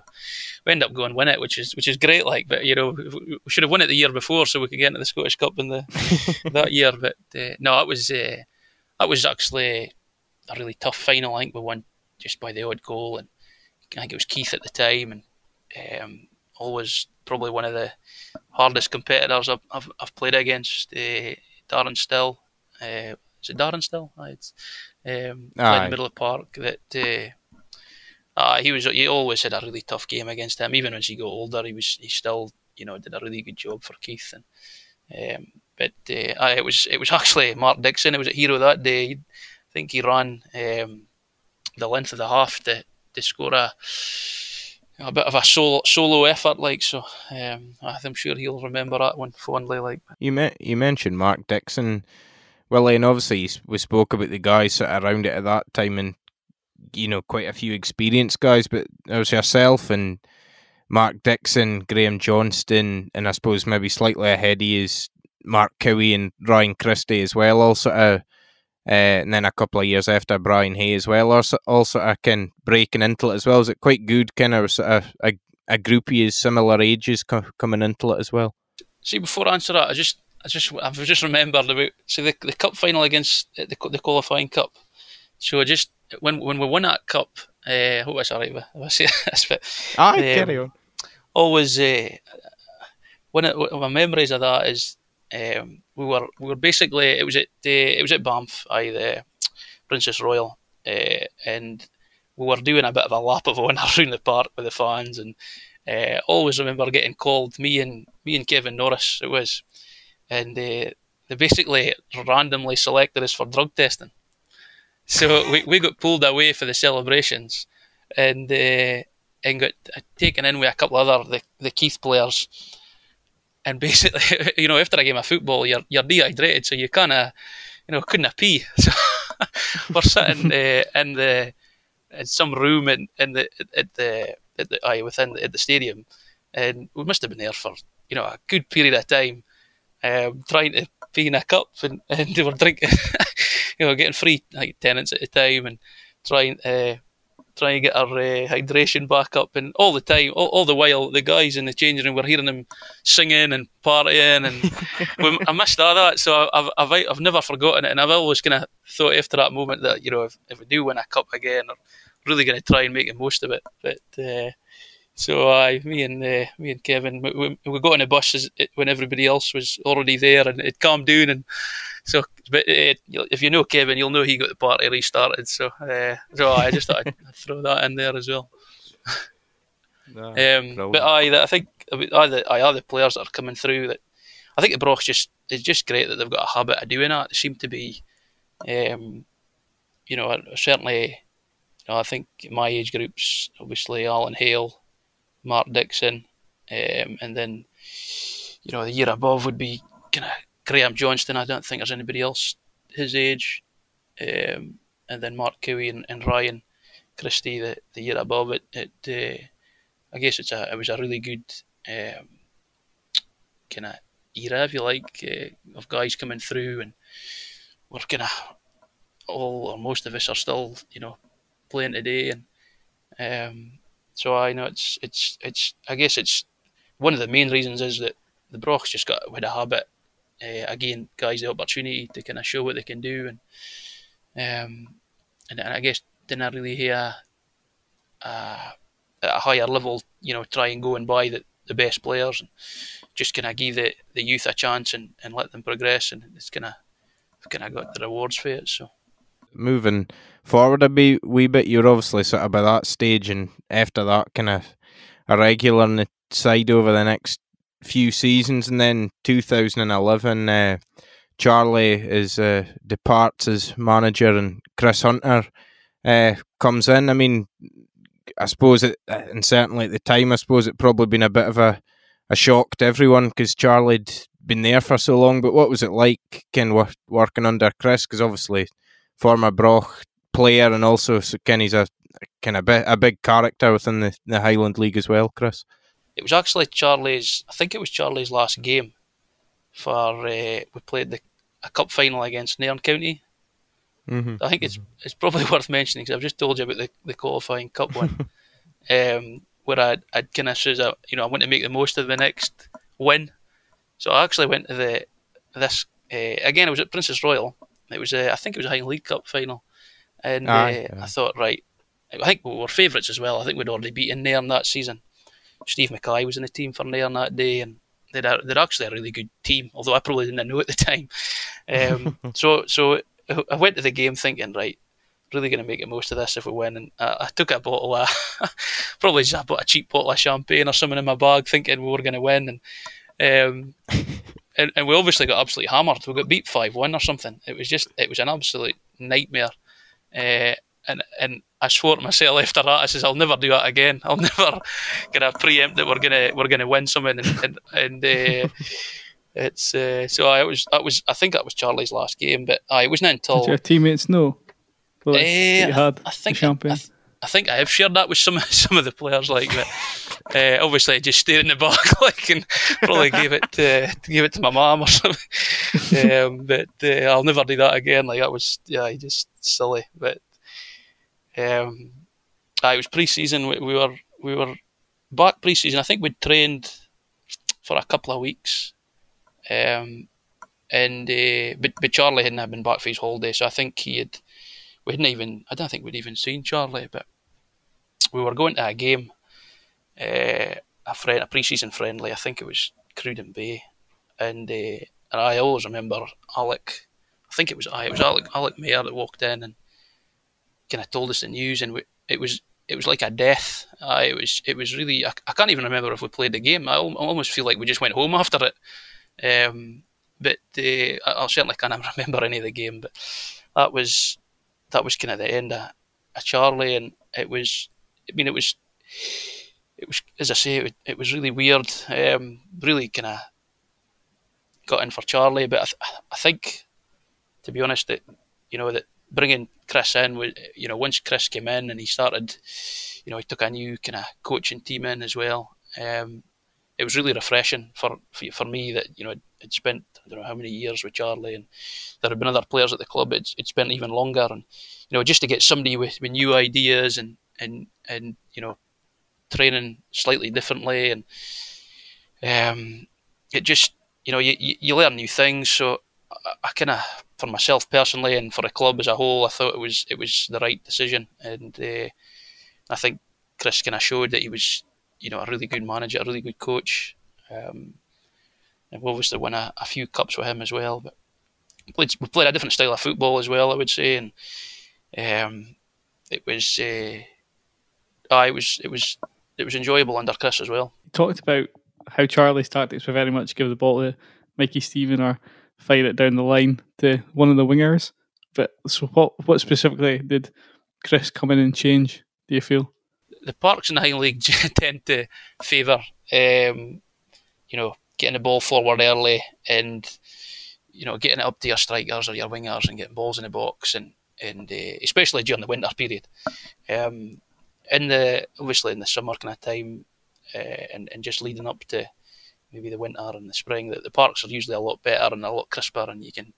we end up going win it, which is which is great. Like, but you know, we should have won it the year before so we could get into the Scottish Cup in the that year. But uh, no, it was uh, that was actually a really tough final. I think we won just by the odd goal, and I think it was Keith at the time, and um, always probably one of the hardest competitors I've, I've, I've played against. Uh, Darren Still, uh, is it Darren Still? It's, um, in the middle of the park. That uh, uh, he was he always had a really tough game against him. Even as he got older, he was he still you know did a really good job for Keith. And um, but uh, it was it was actually Mark Dixon. It was a hero that day. I think he ran um, the length of the half to to score a a bit of a solo, solo effort, like so. Um, I'm sure he'll remember that one fondly. Like you, you mentioned Mark Dixon. Well, and obviously we spoke about the guys that around it at that time, and you know quite a few experienced guys. But there was yourself and Mark Dixon, Graham Johnston, and I suppose maybe slightly ahead he is Mark Cowie and Ryan Christie as well. Also, uh, uh, and then a couple of years after Brian Hay as well. Also, also I can breaking into it as well. Is it quite good? Kind of a, a, a group of similar ages coming into it as well. See, before I answer that, I just I just I've just remembered about see the the cup final against the the qualifying cup. So I just when when we won that cup, uh, I hope that's alright. If I say this, but Aye, um, carry on. Always, uh, one of my memories of that is um, we were we were basically it was at uh, it was at Banff, aye, the Princess Royal, uh, and we were doing a bit of a lap of honour around the park with the fans, and uh, always remember getting called me and me and Kevin Norris. It was and uh, they basically randomly selected us for drug testing. So we, we got pulled away for the celebrations, and uh, and got taken in with a couple of other the, the Keith players. And basically, you know, after a game of football, you're you're dehydrated, so you kind of, you know, couldn't pee. So we're sitting uh, in the in some room in, in the at the at the aye, within the, at the stadium, and we must have been there for you know a good period of time um, trying to pee in a cup and, and they were drinking, you know, getting free like Tennent's at the time and trying uh, trying to get our uh, hydration back up and all the time, all, all, the while the guys in the changing room were hearing them singing and partying and I missed all that. So I've, I've I've never forgotten it and I've always kind of thought after that moment that you know if, if we do win a cup again, I'm really going to try and make the most of it. But uh, so I, me and uh, me and Kevin, we, we got on the bus when everybody else was already there, and it calmed down. And so, but uh, if you know Kevin, you'll know he got the party restarted. So, uh, so I just thought I'd, throw that in there as well. No, um, but I, I think I, the, I the players that are coming through. That I think the Brochs just it's just great that they've got a habit of doing that. They seem to be, um, you know, certainly. You know, I think my age groups, obviously Alan Hale, Mark Dixon, um, and then you know the year above would be kind of Graham Johnston. I don't think there's anybody else his age, um, and then Mark Cowie and, and, Ryan Christie the, the year above it. it uh, I guess it's a it was a really good um, kind of era, if you like, uh, of guys coming through, and we're kind of all or most of us are still you know playing today, and um, so I know it's it's it's. I guess it's one of the main reasons is that the Brochs just got with a habit. Uh, again, guys, the opportunity to kind of show what they can do, and um, and, and I guess didn't really hear uh, at a higher level, you know, try and go and buy the, the best players and just kind of give the, the youth a chance and, and let them progress, and it's kind of kind of got the rewards for it. So moving forward a wee, wee bit, you're obviously sort of by that stage, and after that, kind of a regular on the side over the next few seasons, and then 2011, uh, Charlie is uh, departs as manager, and Chris Hunter uh, comes in. I mean, I suppose it, and certainly at the time, I suppose it probably been a bit of a a shock to everyone because Charlie'd been there for so long. But what was it like, Ken, working under Chris? Because obviously former Broch player and also Kenny's a kind of a big character within the, the Highland League as well, Chris. It was actually Charlie's. I think it was Charlie's last game. For uh, we played the a cup final against Nairn County. Mm-hmm. I think it's mm-hmm. it's probably worth mentioning because I've just told you about the, the qualifying cup one, um, where I I kind of says you know I want to make the most of the next win, so I actually went to the this uh, again. It was at Princess Royal, it was, uh, I think it was a Highland League Cup final, and Aye, uh, yeah. I thought, right, I think we were favourites as well. I think we'd already beaten Nairn that season. Steve Mackay was in the team for Nairn that day, and they're they're actually a really good team. Although I probably didn't know at the time. Um, so so I went to the game thinking, right, really going to make the most of this if we win. And I, I took a bottle of probably just bought a cheap bottle of champagne or something in my bag, thinking we were going to win. And um, and, and we obviously got absolutely hammered. We got beat five one or something. It was just it was an absolute nightmare. Uh, and and I swore to myself after that. I says I'll never do that again. I'll never gonna preempt that we're gonna we're gonna win something and and, and uh, it's uh, so I was that was I think that was Charlie's last game, but uh, it wasn't until Did your teammates know. Well, uh, had I think champagne. I, I, I think I have shared that with some some of the players. Like that, uh, obviously I just stayed in the back, like, and probably gave it to gave it to my mom or something. um, but uh, I'll never do that again. Like that was yeah, just silly. But um, it was pre-season. We, we were we were back pre-season. I think we'd trained for a couple of weeks. Um, and uh, but but Charlie hadn't been back for his holiday, so I think he had we hadn't even I don't think we'd even seen Charlie, but we were going to a game, uh, a friend, a pre-season friendly. I think it was Cruden Bay, and uh, and I always remember Alec. I think it was I. It was Alec Alec Mayer that walked in and kind of told us the news, and we, it was it was like a death. Uh, it was it was really. I, I, can't even remember if we played the game. I, I, almost feel like we just went home after it. Um, but uh, I, I certainly can't remember any of the game. But that was that was kind of the end of, of Charlie, and it was. I mean, it was. It was, as I say, it, it was really weird. Um, really kind of got in for Charlie, but I, th- I think, to be honest, that you know that bringing Chris in was, you know, once Chris came in and he started, you know, he took a new kind of coaching team in as well. Um, it was really refreshing for, for me that you know I'd spent I don't know how many years with Charlie, and there had been other players at the club. It's it spent even longer, and you know just to get somebody with, with new ideas and and and you know training slightly differently, and um, it just you know you you learn new things. So I, I kind of for myself personally and for the club as a whole, I thought it was it was the right decision, and uh, I think Chris kind of showed that he was you know a really good manager, a really good coach. Um, and we obviously won a, a, few cups with him as well. But we played, we played a different style of football as well, I would say, and um, it was uh, it was it was it was enjoyable under Chris as well. You talked about how Charlie's tactics were very much give the ball to Mikey Steven or fire it down the line to one of the wingers. But so what what specifically did Chris come in and change? Do you feel? The Parks in the High League tend to favour, um, you know, getting the ball forward early and you know getting it up to your strikers or your wingers and getting balls in the box and and uh, especially during the winter period. Um, in the obviously in the summer kind of time uh, and and just leading up to maybe the winter and the spring, that the parks are usually a lot better and a lot crisper, and you can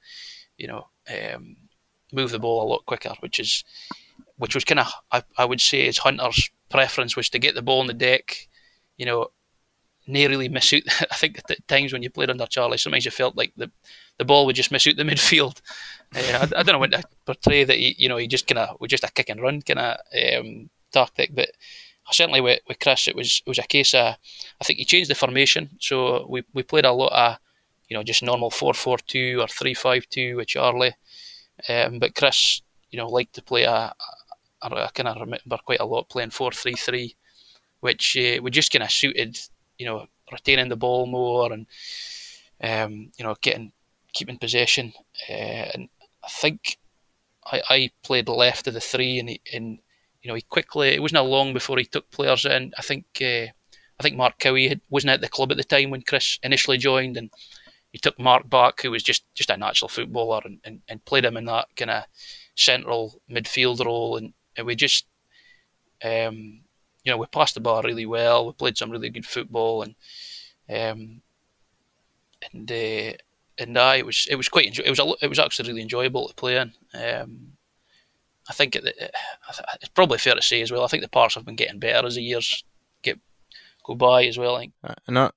you know um, move the ball a lot quicker, which is which was kind of I, I would say is Hunter's preference was to get the ball on the deck, you know, nearly miss out. I think at times when you played under Charlie, sometimes you felt like the the ball would just miss out the midfield. Uh, I, I, don't know what to portray that he, you know, he just kind of was just a kick and run kind of um, tactic, but certainly with, with Chris, it was it was a case of I think he changed the formation, so we we played a lot of you know just normal four four two or three five two with Charlie, um, but Chris you know liked to play a, a I kind of remember quite a lot playing four three three, which uh, we just kind of suited you know retaining the ball more and um, you know getting keeping possession, uh, and I think I, I played left of the three and. and you know, he quickly. It wasn't long before he took players in. I think uh, I think Mark Cowie had, wasn't at the club at the time when Chris initially joined, and he took Mark back, who was just just a natural footballer, and, and, and played him in that kind of central midfield role, and, and we just, um, you know, we passed the ball really well. We played some really good football, and um, and uh, and I it was it was quite enjoy- it was a, it was actually really enjoyable to play in. Um, I think it, it, it's probably fair to say as well. I think the parts have been getting better as the years go by as well. I think. Uh,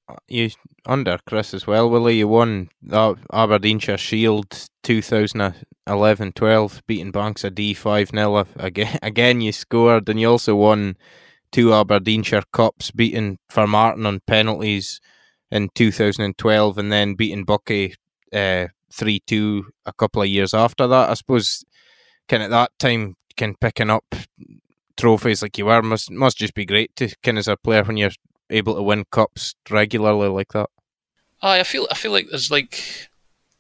uh, you under Chris as well, Willie. You won the Aberdeenshire Shield 2011-12, beating Banks o' Dee five 0 Again, again you scored, and you also won two Aberdeenshire Cups, beating Formartine on penalties in 2012, and then beating Buckie uh, three uh, two a couple of years after that. I suppose kind at that time, can picking up trophies like you were must must just be great to kind of as a player when you're able to win cups regularly like that. I feel I feel like there's like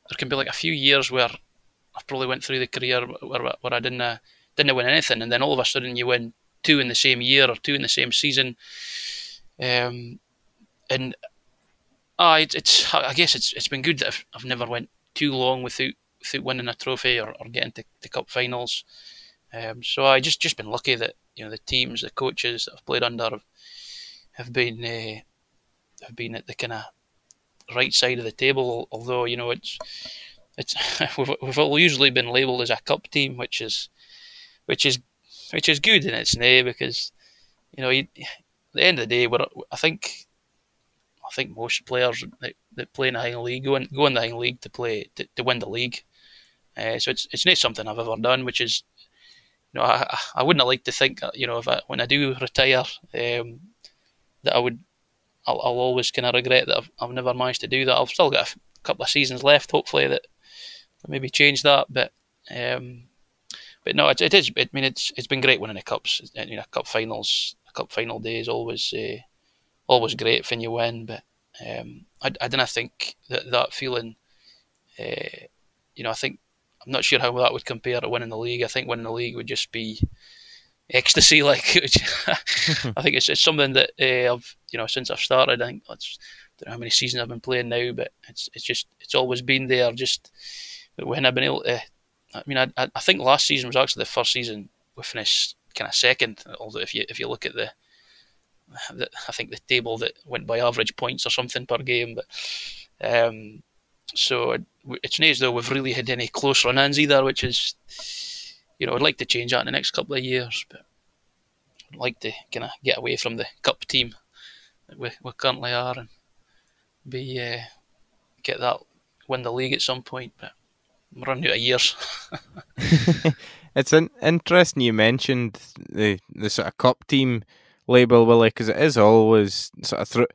there can be like a few years where I probably went through the career where, where I didn't uh, didn't win anything, and then all of a sudden you win two in the same year or two in the same season, um, and uh, it, it's I guess it's it's been good that I've, I've never went too long without without winning a trophy or, or getting to, the cup finals. Um, so I just just been lucky that you know the teams, the coaches that I've played under have, have been uh, have been at the kind of right side of the table. Although you know it's it's we've, we've all usually been labelled as a cup team, which is which is which is good in its way because you know you, at the end of the day, we're, I think I think most players that, that play in the high league go in, go in the high league to play to, to win the league. Uh, so it's it's not something I've ever done, which is, you know, I, I wouldn't like to think, you know, if I, when I do retire, um, that I would, I'll, I'll always kind of regret that I've, I've never managed to do that. I've still got a couple of seasons left, hopefully that maybe change that, but. Um, but no, it, it is. I mean, it's it's been great winning the cups. You know, cup finals, cup final day is always uh, always great when you win. But um, I, I don't think that that feeling. Uh, you know, I think I'm not sure how that would compare to winning the league. I think winning the league would just be ecstasy. Like I think it's, it's something that uh, I've you know since I've started. I think I don't know how many seasons I've been playing now, but it's it's just it's always been there. Just when I've been able to. I mean, I I think last season was actually the first season we finished kind of second. Although if you if you look at the, the I think the table that went by average points or something per game, but um, so it's not as though we've really had any close run-ins either, which is, you know, I'd like to change that in the next couple of years, but I'd like to kind of get away from the cup team that we, we currently are and be uh, get that win the league at some point. But I'm running out of years. it's an, interesting you mentioned the the sort of cup team label, Willie, because it is always sort of thro-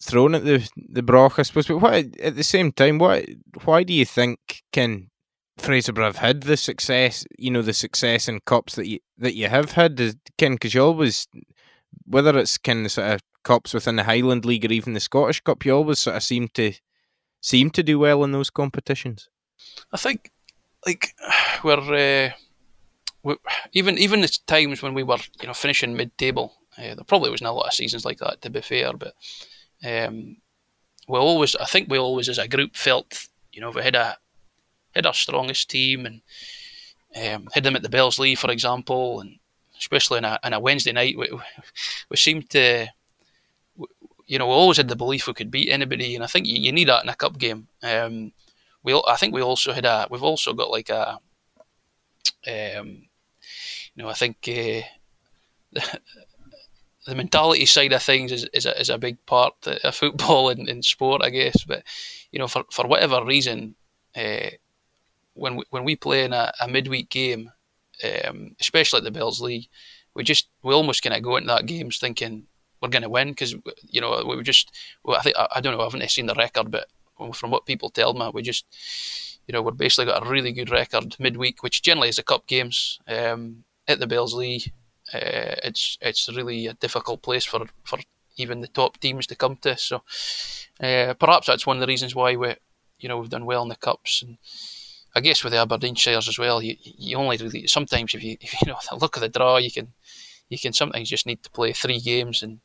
thrown at the the Broch, I suppose. But what, at the same time, what why do you think can Fraserburgh have had the success? You know, the success in cups that you that you have had, Ken, because you always, whether it's of sort of cups within the Highland League or even the Scottish Cup, you always sort of seem to seem to do well in those competitions. I think, like, we're. Uh even even the times when we were you know finishing mid table, uh, there probably wasn't a lot of seasons like that to be fair, but um, we always I think we always as a group felt you know we had a had our strongest team and um, had them at the Bellslea for example, and especially on a, on a Wednesday night we, we seemed to you know we always had the belief we could beat anybody, and I think you, you need that in a cup game. Um, we I think we also had a we've also got like a um, you know, I think uh, the, the mentality side of things is, is, a, is a big part of football and, and sport, I guess. But you know, for, for whatever reason, uh, when we, when we play in a, a midweek game, um, especially at the Bellslea, we just we almost kind of go into that games thinking we're going to win because you know we were just well, I think I, I don't know I haven't seen the record, but from what people tell me, we just you know we're basically got a really good record midweek, which generally is the cup games. Um, at the Bellslea, uh, it's it's really a difficult place for, for even the top teams to come to. So uh, perhaps that's one of the reasons why we you know we've done well in the cups and. I guess with the Aberdeenshires as well, you you only really sometimes if you if you know the look of the draw, you can you can sometimes just need to play three games and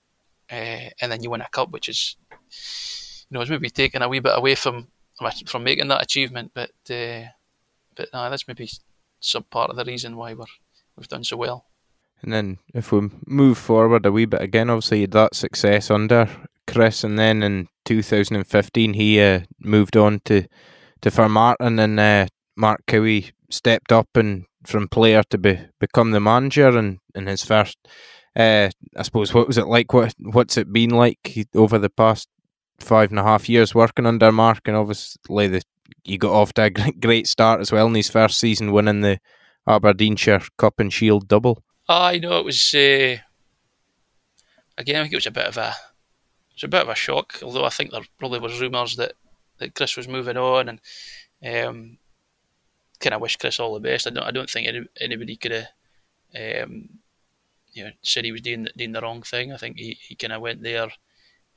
uh, and then you win a cup, which is you know is maybe taken a wee bit away from from making that achievement, but uh, but that's maybe some part of the reason why we're we've done so well. And then if we move forward a wee bit again, obviously that success under Chris, and then in 2015 he uh, moved on to to Formartine, and uh, Mark Cowie stepped up and from player to be, become the manager, and in his first, uh, I suppose, what was it like? What what's it been like over the past five and a half years working under Mark, and obviously the you got off to a great start as well in his first season, winning the Aberdeenshire Cup and Shield double. I know it was. Uh, again, I think it was a bit of a it was a bit of a shock. Although I think there probably was rumours that, that Chris was moving on, and um, kind of wish Chris all the best. I don't I don't think any, anybody could have um, you know said he was doing doing the wrong thing. I think he, he kind of went there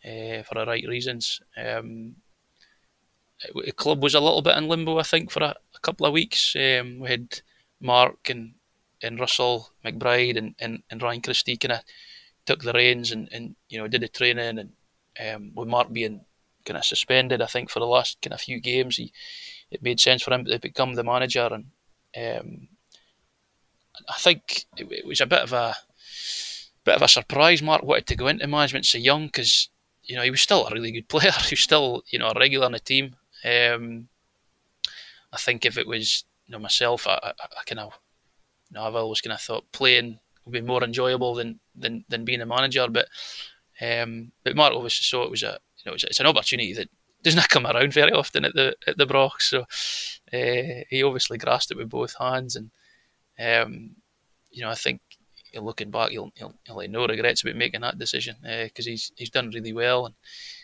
uh, for the right reasons. Um, the club was a little bit in limbo, I think, for a, a couple of weeks. Um, we had Mark and, and Russell McBride and, and, and Ryan Christie kind of took the reins and, and you know did the training and um, with Mark being kind of suspended, I think for the last kind of few games, he it made sense for him to become the manager and um, I think it, it, was a bit of a bit of a surprise. Mark wanted to go into management so young because you know he was still a really good player. He was still you know a regular on the team. Um, I think if it was you know myself, I, I, I kind of, you know, I've always kind of thought playing would be more enjoyable than than, than being a manager. But um, but Mark obviously saw it was a you know it's, it's an opportunity that doesn't come around very often at the at the Broch. So uh, he obviously grasped it with both hands, and um, you know I think looking back, he'll, he'll, he'll have no regrets about making that decision because uh, he's he's done really well. And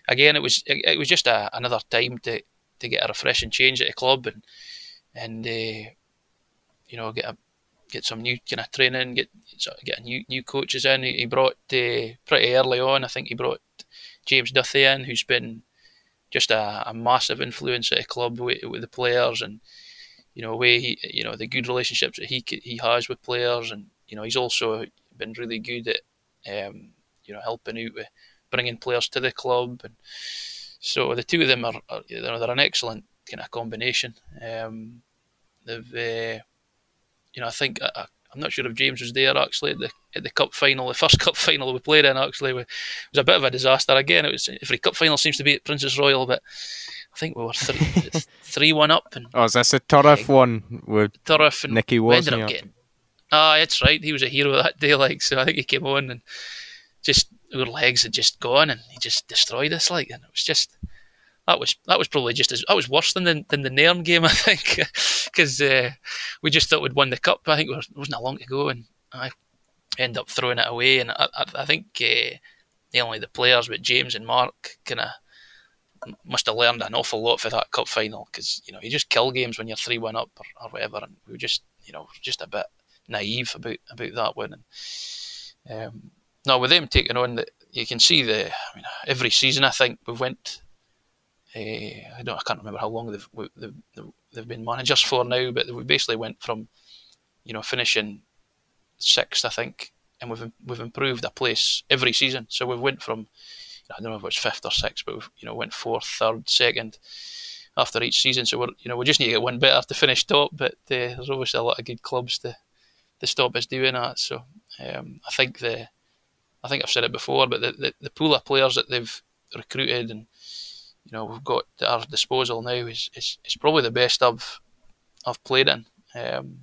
again, it was it, it was just a, another time to, to get a refreshing change at the club and and uh, you know get a get some new kind of training, get get new new coaches in. He, brought uh, pretty early on. I think he brought James Duthie in, who's been just a, a massive influence at the club with, with the players and you know way he you know the good relationships that he he has with players and you know he's also been really good at um, you know helping out with bringing players to the club and so the two of them are, are they're an excellent kind of combination. Um, they've, uh, you know, I think am not sure if James was there actually at the at the cup final, the first cup final we played in. Actually, it was a bit of a disaster. Again, it was every cup final seems to be at Princess Royal, but I think we were three three one up. And oh, is this a Turriff one with Turriff and Nicky Wozniak? Ah, that's right. He was a hero that day. Like, so I think he came on and just our legs had just gone, and he just destroyed us. Like, and it was just that was that was probably just as that was worse than the than the Nairn game, I think, because uh, we just thought we'd won the cup. I think it wasn't long to go, and I end up throwing it away. And I, I, I think uh, not only the players, but James and Mark kind of must have learned an awful lot for that cup final because you know you just kill games when you're three one up or, or, whatever, and we were just you know just a bit naive about about that one. And um, no, with them taking on that, you can see the I mean, every season. I think we've went. Uh, I don't. I can't remember how long they've, they've they've been managers for now, but we basically went from you know finishing sixth, I think, and we've we've improved a place every season. So we've went from I don't know if it's fifth or sixth, but we've you know went fourth, third, second after each season. So we're you know we just need to get one better to finish top. But uh, there's obviously a lot of good clubs to to stop us doing that. So um, I think the I think I've said it before, but the, the, the pool of players that they've recruited and you know we've got at our disposal now is, is, is probably the best I've I've played in, um,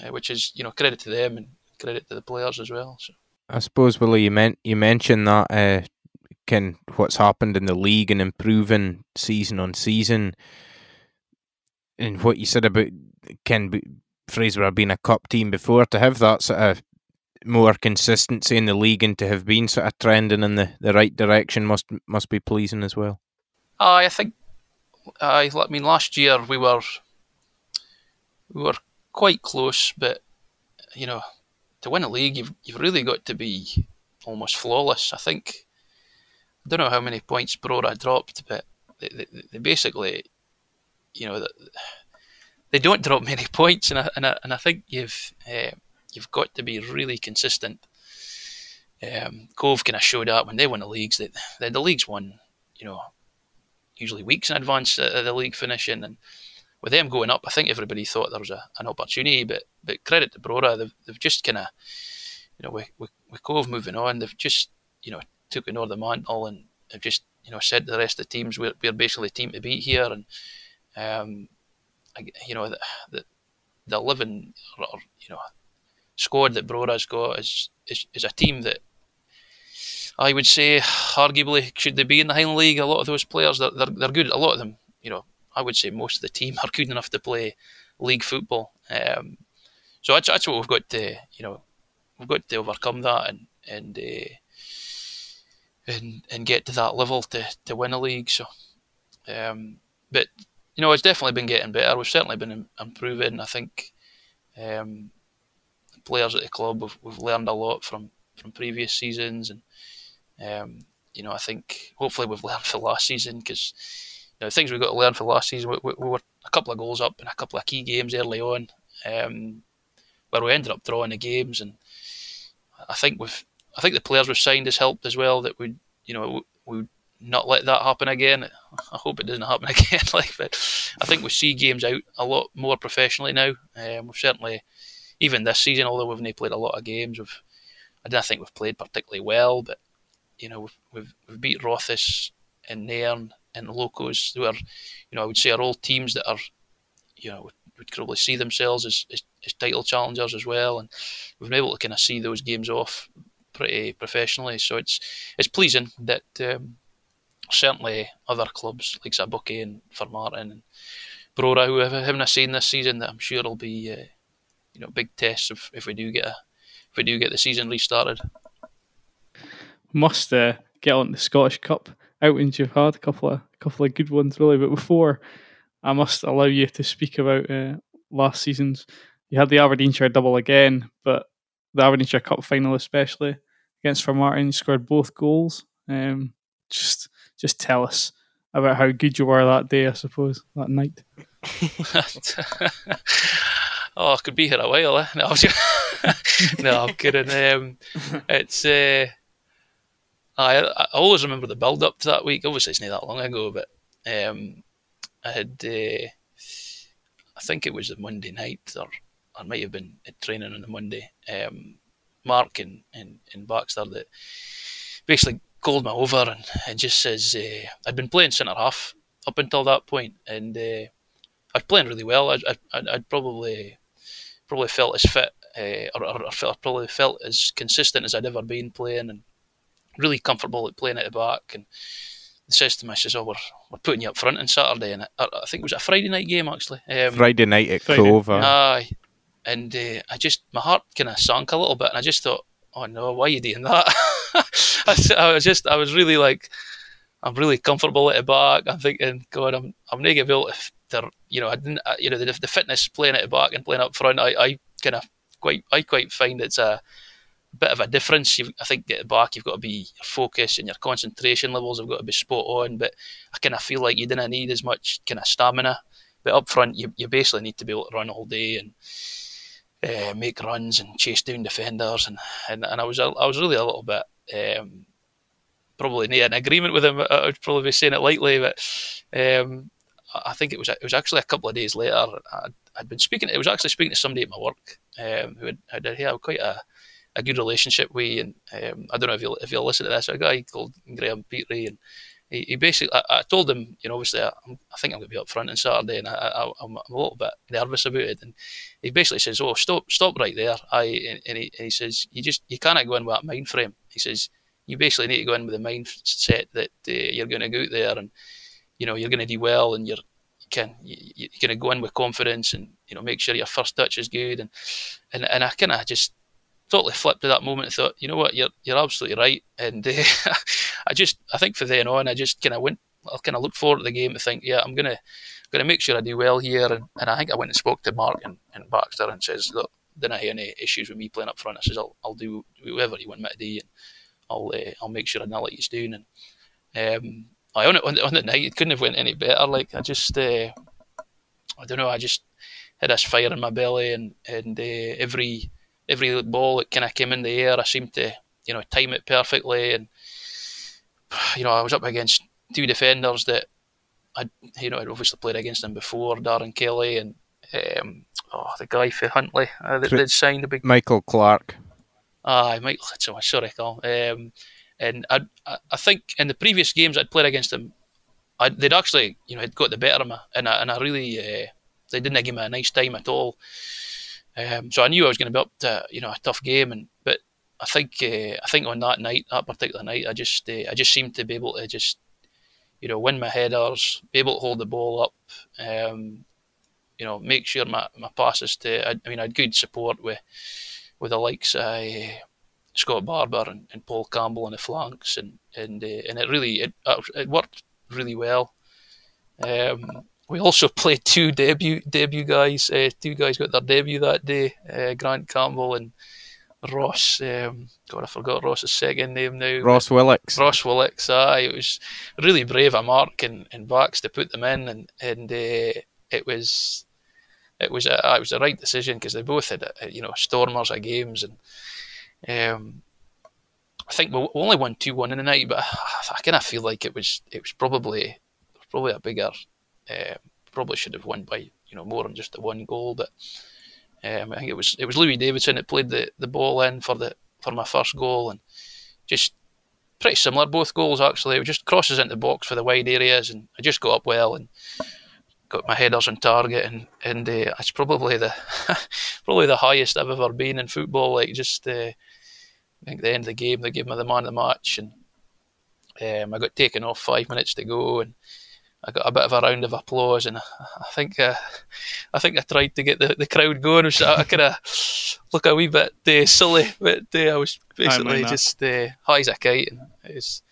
uh, which is you know credit to them and credit to the players as well. So. I suppose, Willie, you meant you mentioned that uh, can what's happened in the league and improving season on season, and what you said about be Fraser being a cup team before to have that sort of more consistency in the league and to have been sort of trending in the, the right direction must must be pleasing as well. I think I I mean last year we were we were quite close, but you know to win a league you've you've really got to be almost flawless. I think I don't know how many points Brora dropped, but they, they, they basically you know they don't drop many points, and I, and I, and I think you've uh, you've got to be really consistent. Um, Cove kind of showed up when they won the leagues. That the, the leagues won, you know, usually weeks in advance of the league finishing, and with them going up, I think everybody thought there was a, an opportunity. But but credit to Brora, they've, they've just kind of, you know, with, with, with Cove moving on, they've just you know taken over the mantle and have just you know said to the rest of the teams we're, we're basically the team to beat here, and um, you know the the, the living or you know squad that Brora's got is, is, is a team that I would say, arguably, should they be in the Highland League? A lot of those players, they're, they're, they're good. A lot of them, you know, I would say most of the team are good enough to play league football. Um, so that's, that's what we've got to, you know, we've got to overcome that and and uh, and and get to that level to, to win a league. So, um, but you know, it's definitely been getting better. We've certainly been improving. I think um, players at the club. We've, we've learned a lot from, from previous seasons, and um, you know I think hopefully we've learned for last season because you know things we've got to learn for last season. We, we, we, were a couple of goals up in a couple of key games early on, um, where we ended up drawing the games, and I think we've I think the players we've signed has helped as well. That we you know we, we not let that happen again. I hope it doesn't happen again. like, but I think we see games out a lot more professionally now. Um, we've certainly even this season, although we've not played a lot of games, we've I don't think we've played particularly well, but you know we've we've, beat Rothes and Nairn and Locos, who are you know I would say are all teams that are you know would probably see themselves as, as, as title challengers as well, and we've been able to kind of see those games off pretty professionally. So it's it's pleasing that um, certainly other clubs like Sabuki and Formartine and Brora, who haven't seen this season, that I'm sure will be uh, you know big tests if, if we do get a if we do get the season restarted. Must uh, get on the Scottish Cup outings you've had a couple of a couple of good ones really, but before I must allow you to speak about uh, last season's. You had the Aberdeenshire double again, but the Aberdeenshire Cup final especially against Formartine, you scored both goals. Um, just just tell us about how good you were that day, I suppose, that night. oh, I could be here a while. Eh? No, no, I'm kidding. Um, it's uh, I, I always remember the build up to that week. Obviously, it's not that long ago, but um, I had uh, I think it was a Monday night, or I might have been at training on the Monday. Um, Mark and, and, and Baxter that basically called me over and, and just says uh, I'd been playing centre half up until that point, and uh, I was playing really well. I, I, I'd probably probably felt as fit uh, or, or, or felt, probably felt as consistent as I'd ever been playing and really comfortable at playing at the back. And he says to me, says, "Oh, we're, we're putting you up front on Saturday." And I, I think it was a Friday night game actually. Um, Friday night at Friday. Cove. Aye, and uh, I just my heart kind of sunk a little bit, and I just thought, oh no, why are you doing that? I, I was just I was really like. I'm really comfortable at the back. I'm thinking, God, I'm I'm not able to, you know, I didn't, you know, the, the fitness playing at the back and playing up front. I, I kind of quite, I quite find it's a, bit of a difference. You've, I think at the back you've got to be focused and your concentration levels have got to be spot on. But I kind of feel like you didn't need as much kind of stamina. But up front, you, you basically need to be able to run all day and uh, make runs and chase down defenders. And, and, and I was I was really a little bit um, probably not in agreement with him. I would probably be saying it lightly, but um, I think it was it was actually a couple of days later. I'd, I'd been speaking. It was actually speaking to somebody at my work um, who had, had, had quite a a good relationship with. And um, I don't know if you'll if you'll listen to this. A guy called Graham Petrie, and he, he basically I, I, told him, you know, obviously I, I think I'm going to be up front on Saturday, and I, am a little bit nervous about it. And he basically says, "Oh, stop, stop right there." I and, he, and he says, "You just you can't go in with that mind frame." He says, "You basically need to go in with the mindset that uh, you're going to go out there and you know you're going to do well, and you're." You can you, you're going to go in with confidence and you know make sure your first touch is good and and, and I kind of just totally flipped at that moment and thought, you know what, you're you're absolutely right. And uh, I just, I think for then on, I just kind of went, I kind of looked forward to the game and think, yeah, I'm gonna gonna make sure I do well here. And, and I think I went and spoke to Mark and, and Baxter and says, look, didn't have any issues with me playing up front. I says, I'll I'll do whatever you want me to do, and I'll uh, I'll make sure I know what he's doing. And um, I on it on, on the night, it couldn't have went any better. Like I just, uh, I don't know, I just had this fire in my belly, and and uh, every every ball that kind of came in the air, I seemed to you know time it perfectly, and you know I was up against two defenders that I you know I'd obviously played against them before, Darren Kelly and um, oh the guy for Huntly uh, that did sign the big Michael Clark. Ah, Michael. Sorry, Carl. Um, and I, I think in the previous games I'd played against them, I, they'd actually, you know, had got the better of me, and I, and I really, uh, they didn't give me a nice time at all. Um, so I knew I was going to be up to you know a tough game, and but I think uh, I think on that night, that particular night, I just uh, I just seemed to be able to just you know win my headers, be able to hold the ball up, um, you know, make sure my, my passes to. I, I, mean, I had good support with with the likes I Scott Barber and, and, Paul Campbell on the flanks, and and uh, and it really it it worked really well. Um, we also played two debut debut guys. Uh, two guys got their debut that day. Uh, Grant Campbell and Ross. Um, God, I forgot Ross's second name now. Ross Willocks. Ross Willocks. Aye, it was really brave of Mark and, and Bax to put them in, and and uh, it was it was a it was the right decision because they both had uh, you know stormers of games, and um, I think we only won two one in the night, but I, kind of feel like it was it was probably probably a bigger uh, probably should have won by you know more than just the one goal, but um, I think it was it was Louis Davidson that played the, the ball in for the for my first goal, and just pretty similar both goals actually. It just crosses into the box for the wide areas, and I just got up well and got my headers on target, and and uh, it's probably the probably the highest I've ever been in football. Like just uh, I think the end of the game they gave me the man of the match, and um, I got taken off five minutes to go, and I got a bit of a round of applause, and I think uh, I think I tried to get the, the crowd going. So I kind of look a wee bit uh, silly, but uh, I was basically I just uh, high as a kite, and it was,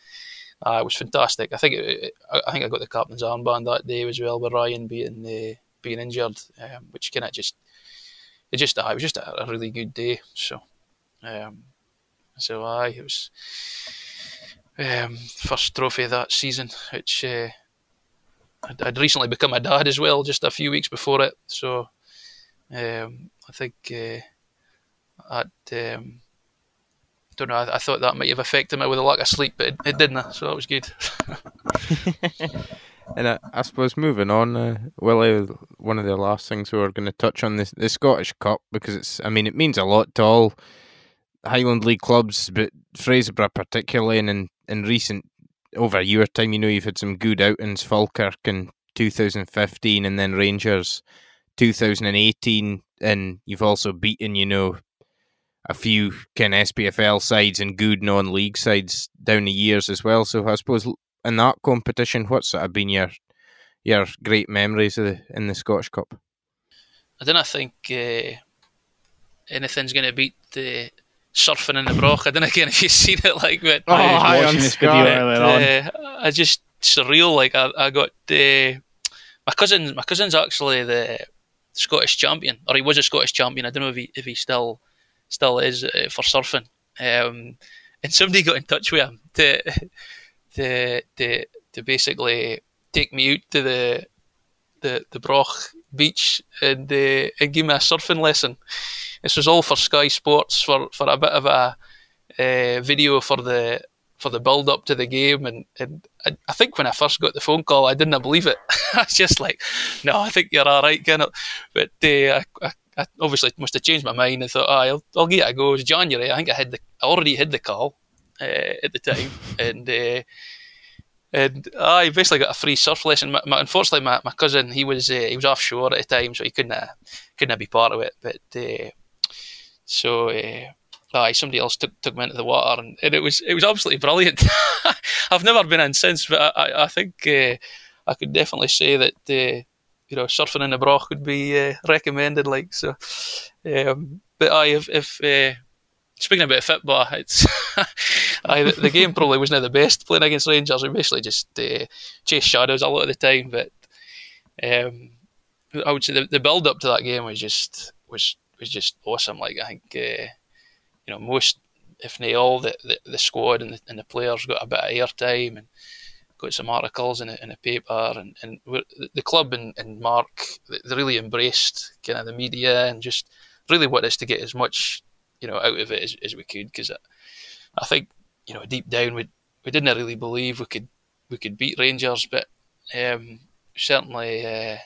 uh, it was fantastic. I think it, I think I got the captain's armband that day as well, with Ryan being uh, being injured, um, which kind of just it just uh, it was just a, a really good day. So um, so aye, it was um, first trophy that season, which. Uh, I'd, I'd, recently become a dad as well, just a few weeks before it. So um, I think uh, um, don't know. I, I, thought that might have affected me with a lack of sleep, but it, it didn't. So that was good. and I, I, suppose moving on, uh, Willie, one of the last things we were going to touch on this the Scottish Cup because it's. I mean, it means a lot to all Highland League clubs, but Fraserburgh particularly, and in, in recent over your time, you know, you've had some good outings, Falkirk in 2015 and then Rangers 2018. And you've also beaten, you know, a few kind of SPFL sides and good non league sides down the years as well. So I suppose in that competition, what's sort of been your your great memories the, in the Scottish Cup? I don't think uh, anything's going to beat the surfing in the Broch. I don't know again if you've seen it, like, but oh, I was watching this video earlier on. Uh, I just surreal. Like, I, I got uh, my cousin. My cousin's actually the Scottish champion, or he was a Scottish champion. I don't know if he if he still still is uh, for surfing. Um, and somebody got in touch with him to to to, to basically take me out to the the the Broch beach and uh, and give me a surfing lesson. This was all for Sky Sports for, for a bit of a uh, video for the for the build up to the game, and, and I, I, think when I first got the phone call, I didn't believe it. I was just like, "No, I think you're all right, Kenneth." But uh, I, I, obviously must have changed my mind. I thought, oh, I'll, I'll give it a go. It was January. I think I had the I already had the call uh, at the time, and uh, and I basically got a free surf lesson. My, my, unfortunately, my, my cousin he was he was offshore at the time, so he couldn't couldn't be part of it. But so uh, somebody else took took me into the water, and, and it was it was absolutely brilliant. I've never been in since, but I I think uh, I could definitely say that uh, you know surfing in the Broch would be uh, recommended. Like so, um, but I if if speaking about football, it's I, the game probably wasn't the best playing against Rangers. We basically just uh, chased shadows a lot of the time, but um, I would say the, the build up to that game was just was was just awesome. Like I think uh, you know most, if not all, the, the, the squad and the, and the players got a bit of airtime and got some articles in the, in the paper, and, and the club and, and Mark they really embraced kind of the media and just really wanted us to get as much you know out of it as, as we could because I, I think you know deep down we we didn't really believe we could we could beat Rangers, but um, certainly uh,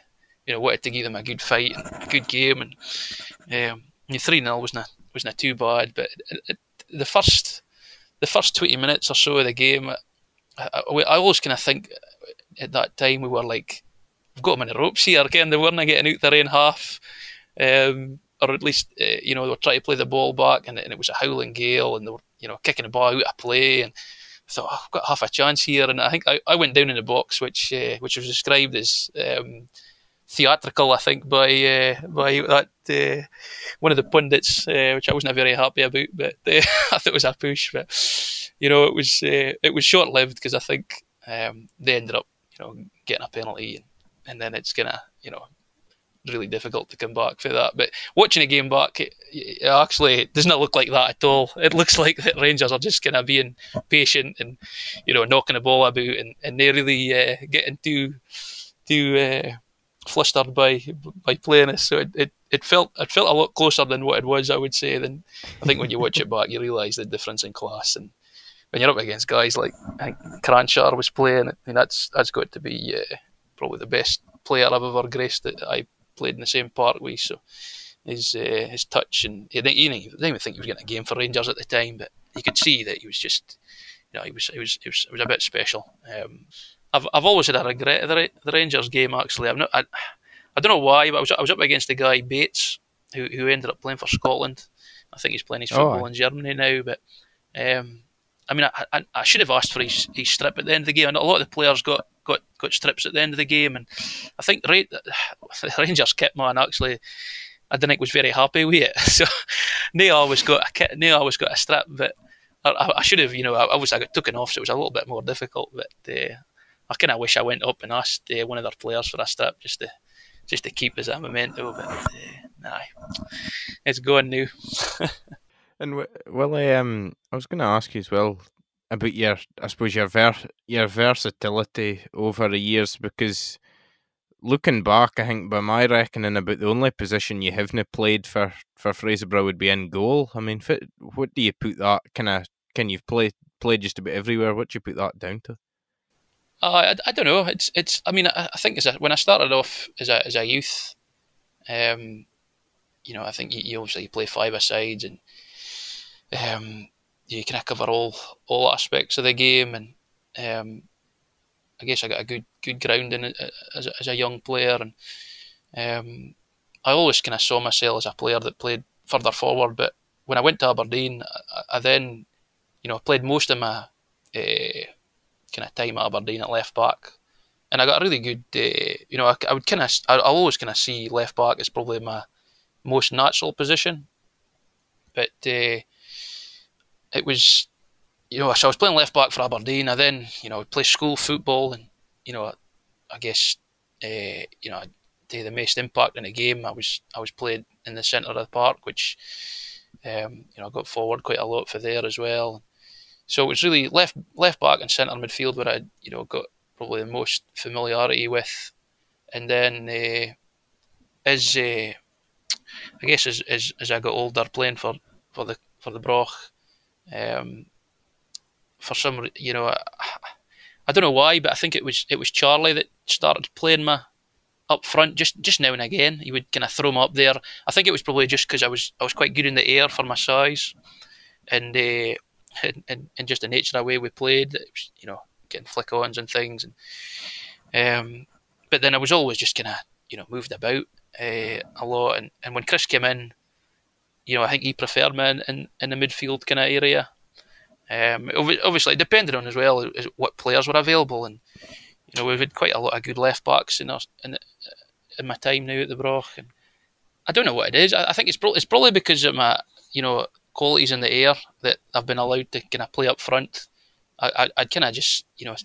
you know wanted to give them a good fight and a good game, and um, three 0 wasn't wasn't too bad, but it, it, the first the first twenty minutes or so of the game, I, I, I always kind of think at that time we were like we've got them in the ropes here again. They weren't getting out their own half. Um, or at least uh, you know they were trying to play the ball back, and, and, it was a howling gale, and they were you know kicking the ball out of play, and I thought oh, I've got half a chance here, and I think I, I went down in the box, which uh, which was described as um, theatrical, I think by uh, by that uh, one of the pundits, uh, which I wasn't very happy about, but I thought it was a push, but you know it was it was short lived because I think um, they ended up you know getting a penalty, and, and then it's gonna you know really difficult to come back for that. But watching a game back, it, it actually does not look like that at all. It looks like the Rangers are just kind of being patient and you know knocking the ball about, and, and they're really uh, getting too too uh, flustered by by playing us. So it, it, it felt it felt a lot closer than what it was. I would say. Than I think when you watch it back, you realise the difference in class and. When you're up against guys like I think Kranjcar was playing, I mean that's that's got to be uh, probably the best player I've ever graced that I played in the same park with. So his uh, his touch and he didn't, he didn't even think he was getting a game for Rangers at the time, but you could see that he was just you know he was he was he was, he was a bit special. Um, I've I've always had a regret of the, the Rangers game. Actually, I'm not. I, I don't know why, but I was I was up against the guy Bates, who who ended up playing for Scotland. I think he's playing his oh, football oh. in Germany now, but. Um, I mean, I, I, I, should have asked for his, his strip at the end of the game. And a lot of the players got got got strips at the end of the game, and I think the Rangers kit man actually. I didn't think was very happy with it. So they always got a kit, they always got a strip, but I, I should have, you know, I, I was I got taken off, so it was a little bit more difficult. But uh, I kind of wish I went up and asked uh, one of their players for a strip just to just to keep as a memento. But uh, nah, it's going now. and well, um, I was going to ask you as well about your, I suppose your ver your versatility over the years because looking back, I think by my reckoning, about the only position you haven't played for for Fraserburgh would be in goal. I mean, what do you put that kind of? Can you've played played just about everywhere? What do you put that down to? Uh, I, I don't know. It's it's. I mean, I, I think as a, when I started off as a as a youth, um, you know, I think you, you obviously play five sides and um, you kind of cover all all aspects of the game, and um, I guess I got a good good grounding as a, as a young player, and um, I always kind of saw myself as a player that played further forward. But when I went to Aberdeen, I, I then, you know, played most of my uh, kind of time at Aberdeen at left back, and I got a really good, uh, you know, I, I would kind of, I, I always kind of see left back as probably my most natural position. but uh, it was you know, so I was playing left back for Aberdeen. I then, you know, play school football, and you know, I guess, uh, you know, to the most impact in the game, I was I was played in the centre of the park, which, um, you know, I got forward quite a lot for there as well. So it was really left left back and centre midfield where I, you know, got probably the most familiarity with, and then uh, as uh, I guess as, as as I got older, playing for for the for the Broch. Um, for some, you know, I, I don't know why, but I think it was it was Charlie that started playing me up front just just now and again. He would kind of throw me up there. I think it was probably just because I was I was quite good in the air for my size, and uh, and, and, and just the nature of the way we played. Was, you know, getting flick ons and things, and um, but then I was always just kind of you know moved about uh, a lot. And, and when Chris came in, you know, I think he preferred me in, in, in the midfield kind of area. Um, obviously, it depended on as well what players were available, and you know we've had quite a lot of good left backs in our, in, in my time now at the Broch, and I don't know what it is. I, I think it's probably it's probably because of my you know qualities in the air that I've been allowed to kind of play up front. I I, I kind of just you know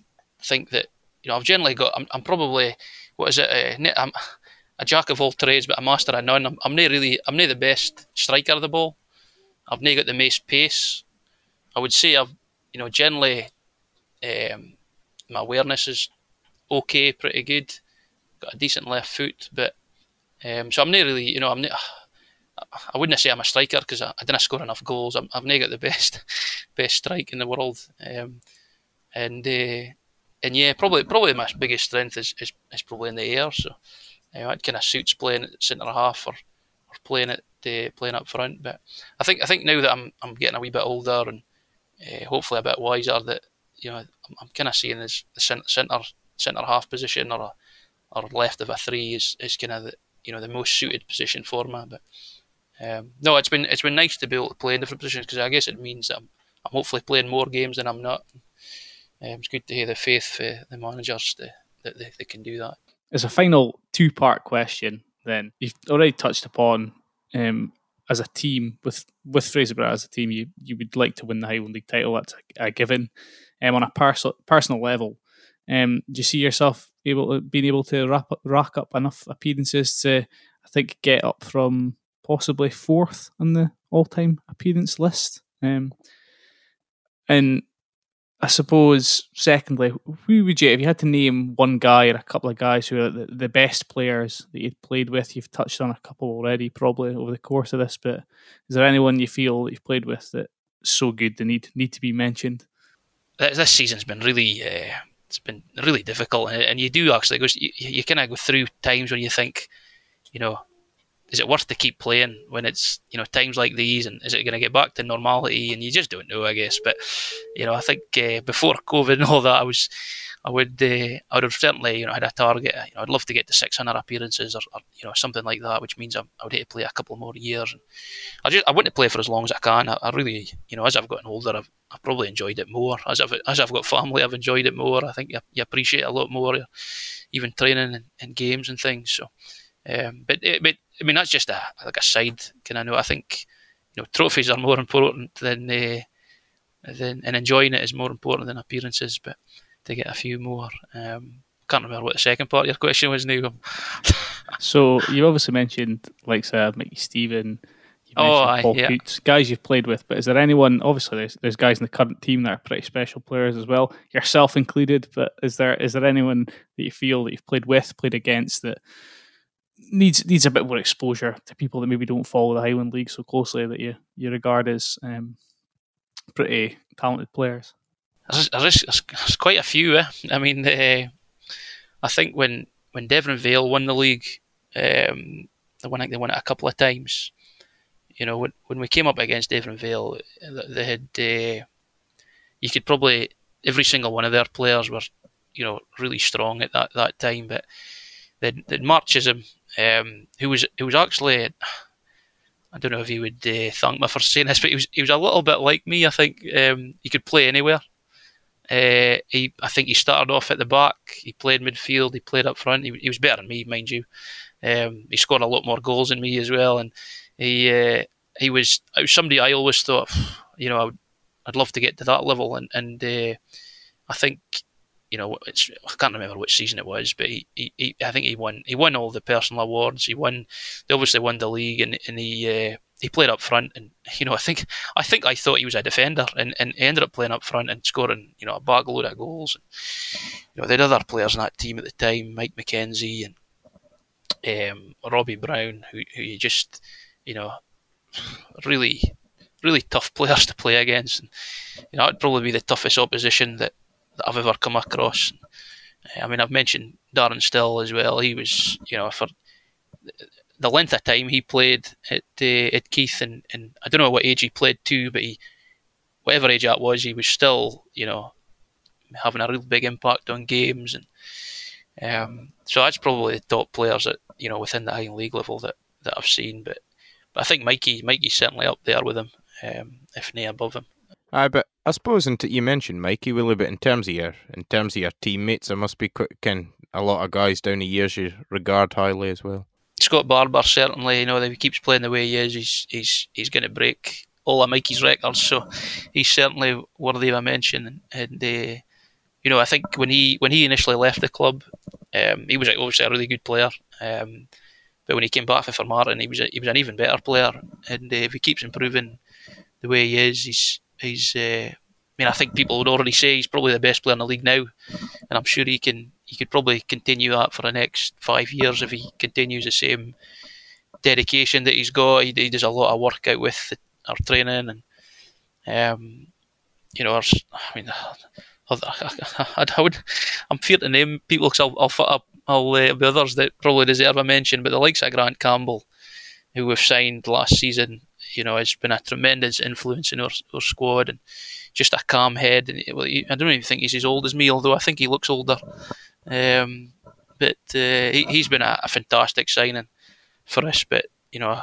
think that you know I've generally got I'm, I'm probably what is it uh, I'm a jack of all trades but a master of none. I'm, I'm not really I'm not the best striker of the ball. I've not got the most pace. I would say I've, you know, generally um, my awareness is okay, pretty good. Got a decent left foot, but um, so I'm not really, you know, I'm not. I wouldn't say I'm a striker because I, I, didn't score enough goals. i have not got the best best strike in the world, um, and uh, and yeah, probably probably my biggest strength is, is, is probably in the air. So uh, it kind of suits playing at centre half or, or playing it uh, playing up front. But I think I think now that I'm I'm getting a wee bit older and uh, hopefully a bit wiser that you know I'm, I'm kind of seeing as the centre centre half position or a, or left of a three is, is kind of the you know the most suited position for me. But um, no, it's been it's been nice to be able to play in different positions because I guess it means I'm, I'm hopefully playing more games than I'm not. Um, it's good to hear the faith for the managers to, that they, they can do that. As a final two part question, then you've already touched upon um, as a team with with Fraserburgh as a team, you you would like to win the Highland League title. That's a, a given. Um, on a personal personal level, um, do you see yourself able to being able to up, rack up enough appearances to, I think, get up from possibly fourth on the all time appearance list? Um, and I suppose, secondly, who would you, if you had to name one guy or a couple of guys who are the, the best players that you've played with? You've touched on a couple already, probably over the course of this, but is there anyone you feel that you've played with that's so good they need need to be mentioned? This season's been really, uh, it's been really difficult, and you do actually go, you, you kind of go through times when you think, you know, is it worth to keep playing when it's you know times like these and is it going to get back to normality and you just don't know I guess. But you know I think uh, before COVID and all that I was I would uh, I would have certainly you know had a target you know I'd love to get to 600 appearances or, or you know something like that which means I, I would hate to play a couple more years. And I just I want to play for as long as I can. I, I really you know as I've gotten older I've, I've probably enjoyed it more. As I've as I've got family I've enjoyed it more. I think you, you appreciate a lot more even training and, and games and things. So um, but, eh, but I mean that's just a like a side kind of note. I think you know trophies are more important than uh, than and enjoying it is more important than appearances. But to get a few more, um, can't remember what the second part of your question was now. so you obviously mentioned like said Mickey Stephen. oh, aye, Paul yeah. Coutts, guys you've played with, but is there anyone? Obviously, there's, there's guys in the current team that are pretty special players as well, yourself included. But is there is there anyone that you feel that you've played with, played against that needs needs a bit more exposure to people that maybe don't follow the Highland League so closely that you you regard as um, pretty talented players. There's, there's, there's, quite a few. Eh? I mean, uh, I think when when Deveronvale won the league, um, they won they won it a couple of times. You know, when when we came up against Deveronvale, they had uh, you could probably every single one of their players were you know really strong at that that time, but then then Marchism um, who was who was actually I don't know if he would uh, thank me for saying this, but he was he was a little bit like me. I think um, he could play anywhere. Uh, he I think he started off at the back. He played midfield. He played up front. He, he was better than me, mind you. Um, he scored a lot more goals than me as well, and he uh, he was, was somebody I always thought, you know, I would, I'd love to get to that level, and and uh, I think you know, it's I can't remember which season it was, but he, he, he, I think he won he won all the personal awards. He won they obviously won the league and, and he uh, he played up front and you know I think I think I thought he was a defender and, and he ended up playing up front and scoring you know a bagload of goals. And, you know they had other players in that team at the time, Mike McKenzie and um, Robbie Brown, who who you just you know really really tough players to play against. And, you know, it'd probably be the toughest opposition that that I've ever come across. I mean, I've mentioned Darren Still as well. He was, you know, for the length of time he played at uh, at Keith, and, and I don't know what age he played to, but he, whatever age that was, he was still, you know, having a real big impact on games, and um, so that's probably the top players that you know within the Highland League level that, that I've seen. But but I think Mikey Mikey's certainly up there with him, um, if not above him. Aye, but I suppose t- you mentioned Mikey Willie, but in terms of your in terms of your teammates, there must be quite, a lot of guys down the years you regard highly as well. Scott Barbour certainly, you know, if he keeps playing the way he is, he's he's he's going to break all of Mikey's records. So he's certainly worthy of a mention. And uh, you know, I think when he when he initially left the club, um, he was obviously a really good player. Um, but when he came back for Formartine, he was a, he was an even better player. And uh, if he keeps improving the way he is, he's He's, uh, I mean, I think people would already say he's probably the best player in the league now, and I'm sure he can. He could probably continue that for the next five years if he continues the same dedication that he's got. He, he does a lot of work out with our training, and um, you know, our, I mean, I, I would, I'm feared to name people because I'll, I'll, I'll, I'll uh, be others that probably deserve a mention, but the likes of Grant Campbell, who we've signed last season, you know, has been a tremendous influence in our, our squad and just a calm head. And well, I don't even think he's as old as me, although I think he looks older. Um, but uh, he, has been a, a, fantastic signing for us. But you know,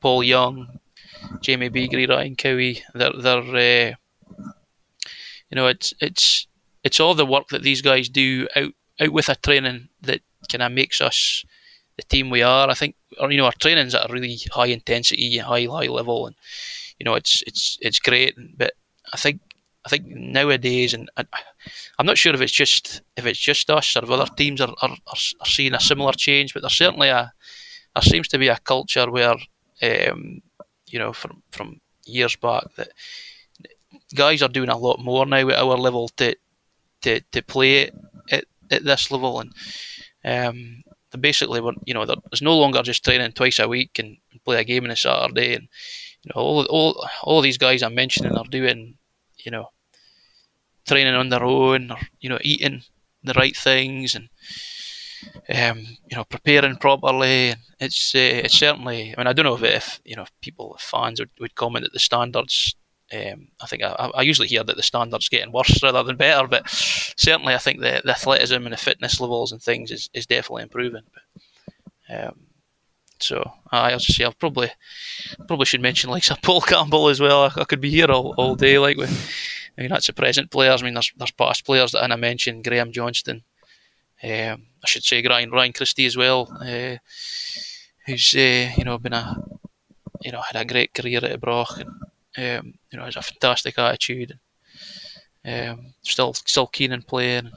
Paul Young, Jamie Beagrie, Ryan Cowie, they're they're uh, you know, it's it's it's all the work that these guys do out out with a training that kind of makes us the team we are. I think, or, you know, our training's at a really high intensity, high high level, and you know, it's it's it's great. But I think I think nowadays, and I, am not sure if it's just if it's just us or if other teams are, are, are, seeing a similar change, but there's certainly a there seems to be a culture where um, you know from from years back that guys are doing a lot more now at our level to to, to play at, at this level and um, basically we're you know there's no longer just training twice a week and play a game on a Saturday and you know all all all these guys I'm mentioning are doing you know training on their own or you know eating the right things and um, you know preparing properly. It's uh, it's certainly I mean I don't know if, if you know if people fans would, would comment that the standards um, I think I, I, usually hear that the standards getting worse rather than better, but certainly I think the, the athleticism and the fitness levels and things is, is definitely improving. But, um, so I also say I probably probably should mention like Sir Paul Campbell as well. I, I, could be here all, all day. Like with, I mean that's the present players. I mean there's there's past players that I mentioned. Graham Johnston. Um, I should say Ryan Ryan Christie as well, uh, who's uh, you know been a you know had a great career at Broch and um, you know, has a fantastic attitude. Um, still, still keen in playing.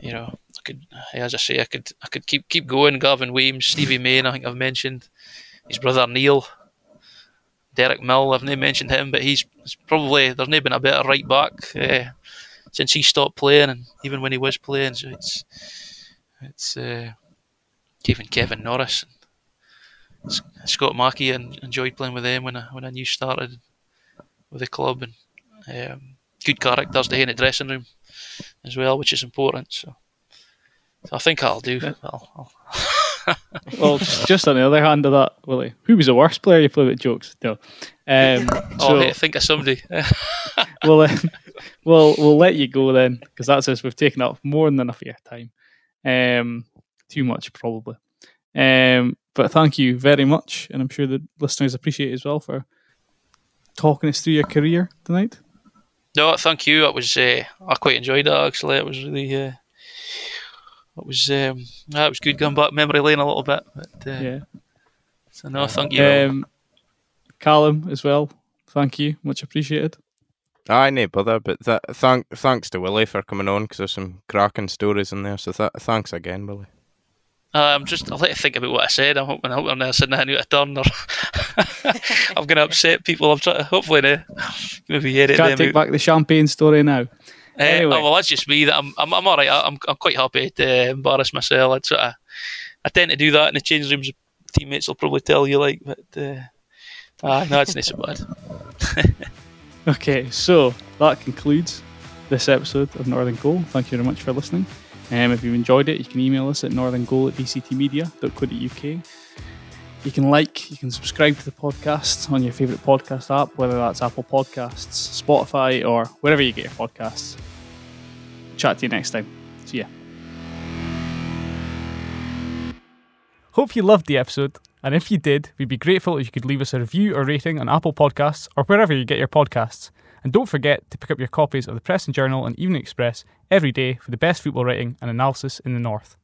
You know, I could, as I say, I could, I could keep keep going. Gavin Weems, Stevie Main, I think I've mentioned. His brother Neil, Derek Mill, I've not mentioned him, but he's probably there's never been a better right back uh, since he stopped playing, and even when he was playing. So it's it's uh, even Kevin Norris. Scott Mackey and enjoyed playing with them when I when I new started with the club and um, good characters to in the dressing room as well, which is important. So, so I think I'll do. Yeah. I'll, I'll well, just, just, on the other hand of that, Willie, who was the worst player you played with jokes? No. Um, oh, hey, think of somebody. well, um, we'll we'll let you go then, because that's us. We've taken up more than enough of your time. Um, too much probably. Um, but thank you very much, and I'm sure the listeners appreciate it as well for talking us through your career tonight. No, thank you. It was uh, I quite enjoyed it actually. It was really uh, it was um, it was good going back memory lane a little bit. But, uh, yeah. So no, thank you. Um, Callum as well. Thank you, much appreciated. Aye, no bother, but th- thank, thanks to Willie for coming on because there's some cracking stories in there. So th- thanks again, Willie. Uh, I'm just, I'll let you think about what I said. I'm hoping, I'm hoping I'm not sitting out of turn or I'm going to upset people. I'm trying to, hopefully, no, maybe edit Can't them take out. back the champagne story now. Uh, Anyway. oh, well, that's just me. That I'm, I'm, I'm all right. I'm, I'm quite happy to embarrass myself. I sort of, I tend to do that in the change rooms. Teammates will probably tell you, like, but uh, ah, no, it's not so bad. Okay, so that concludes this episode of Northern Goal. Thank you very much for listening. Um, if you've enjoyed it, you can email us at northerngoal at dctmedia.co.uk. You can like, you can subscribe to the podcast on your favourite podcast app, whether that's Apple Podcasts, Spotify, or wherever you get your podcasts. Chat to you next time. See ya. Hope you loved the episode, and if you did, we'd be grateful if you could leave us a review or rating on Apple Podcasts or wherever you get your podcasts. And don't forget to pick up your copies of the Press and Journal and Evening Express every day for the best football writing and analysis in the North.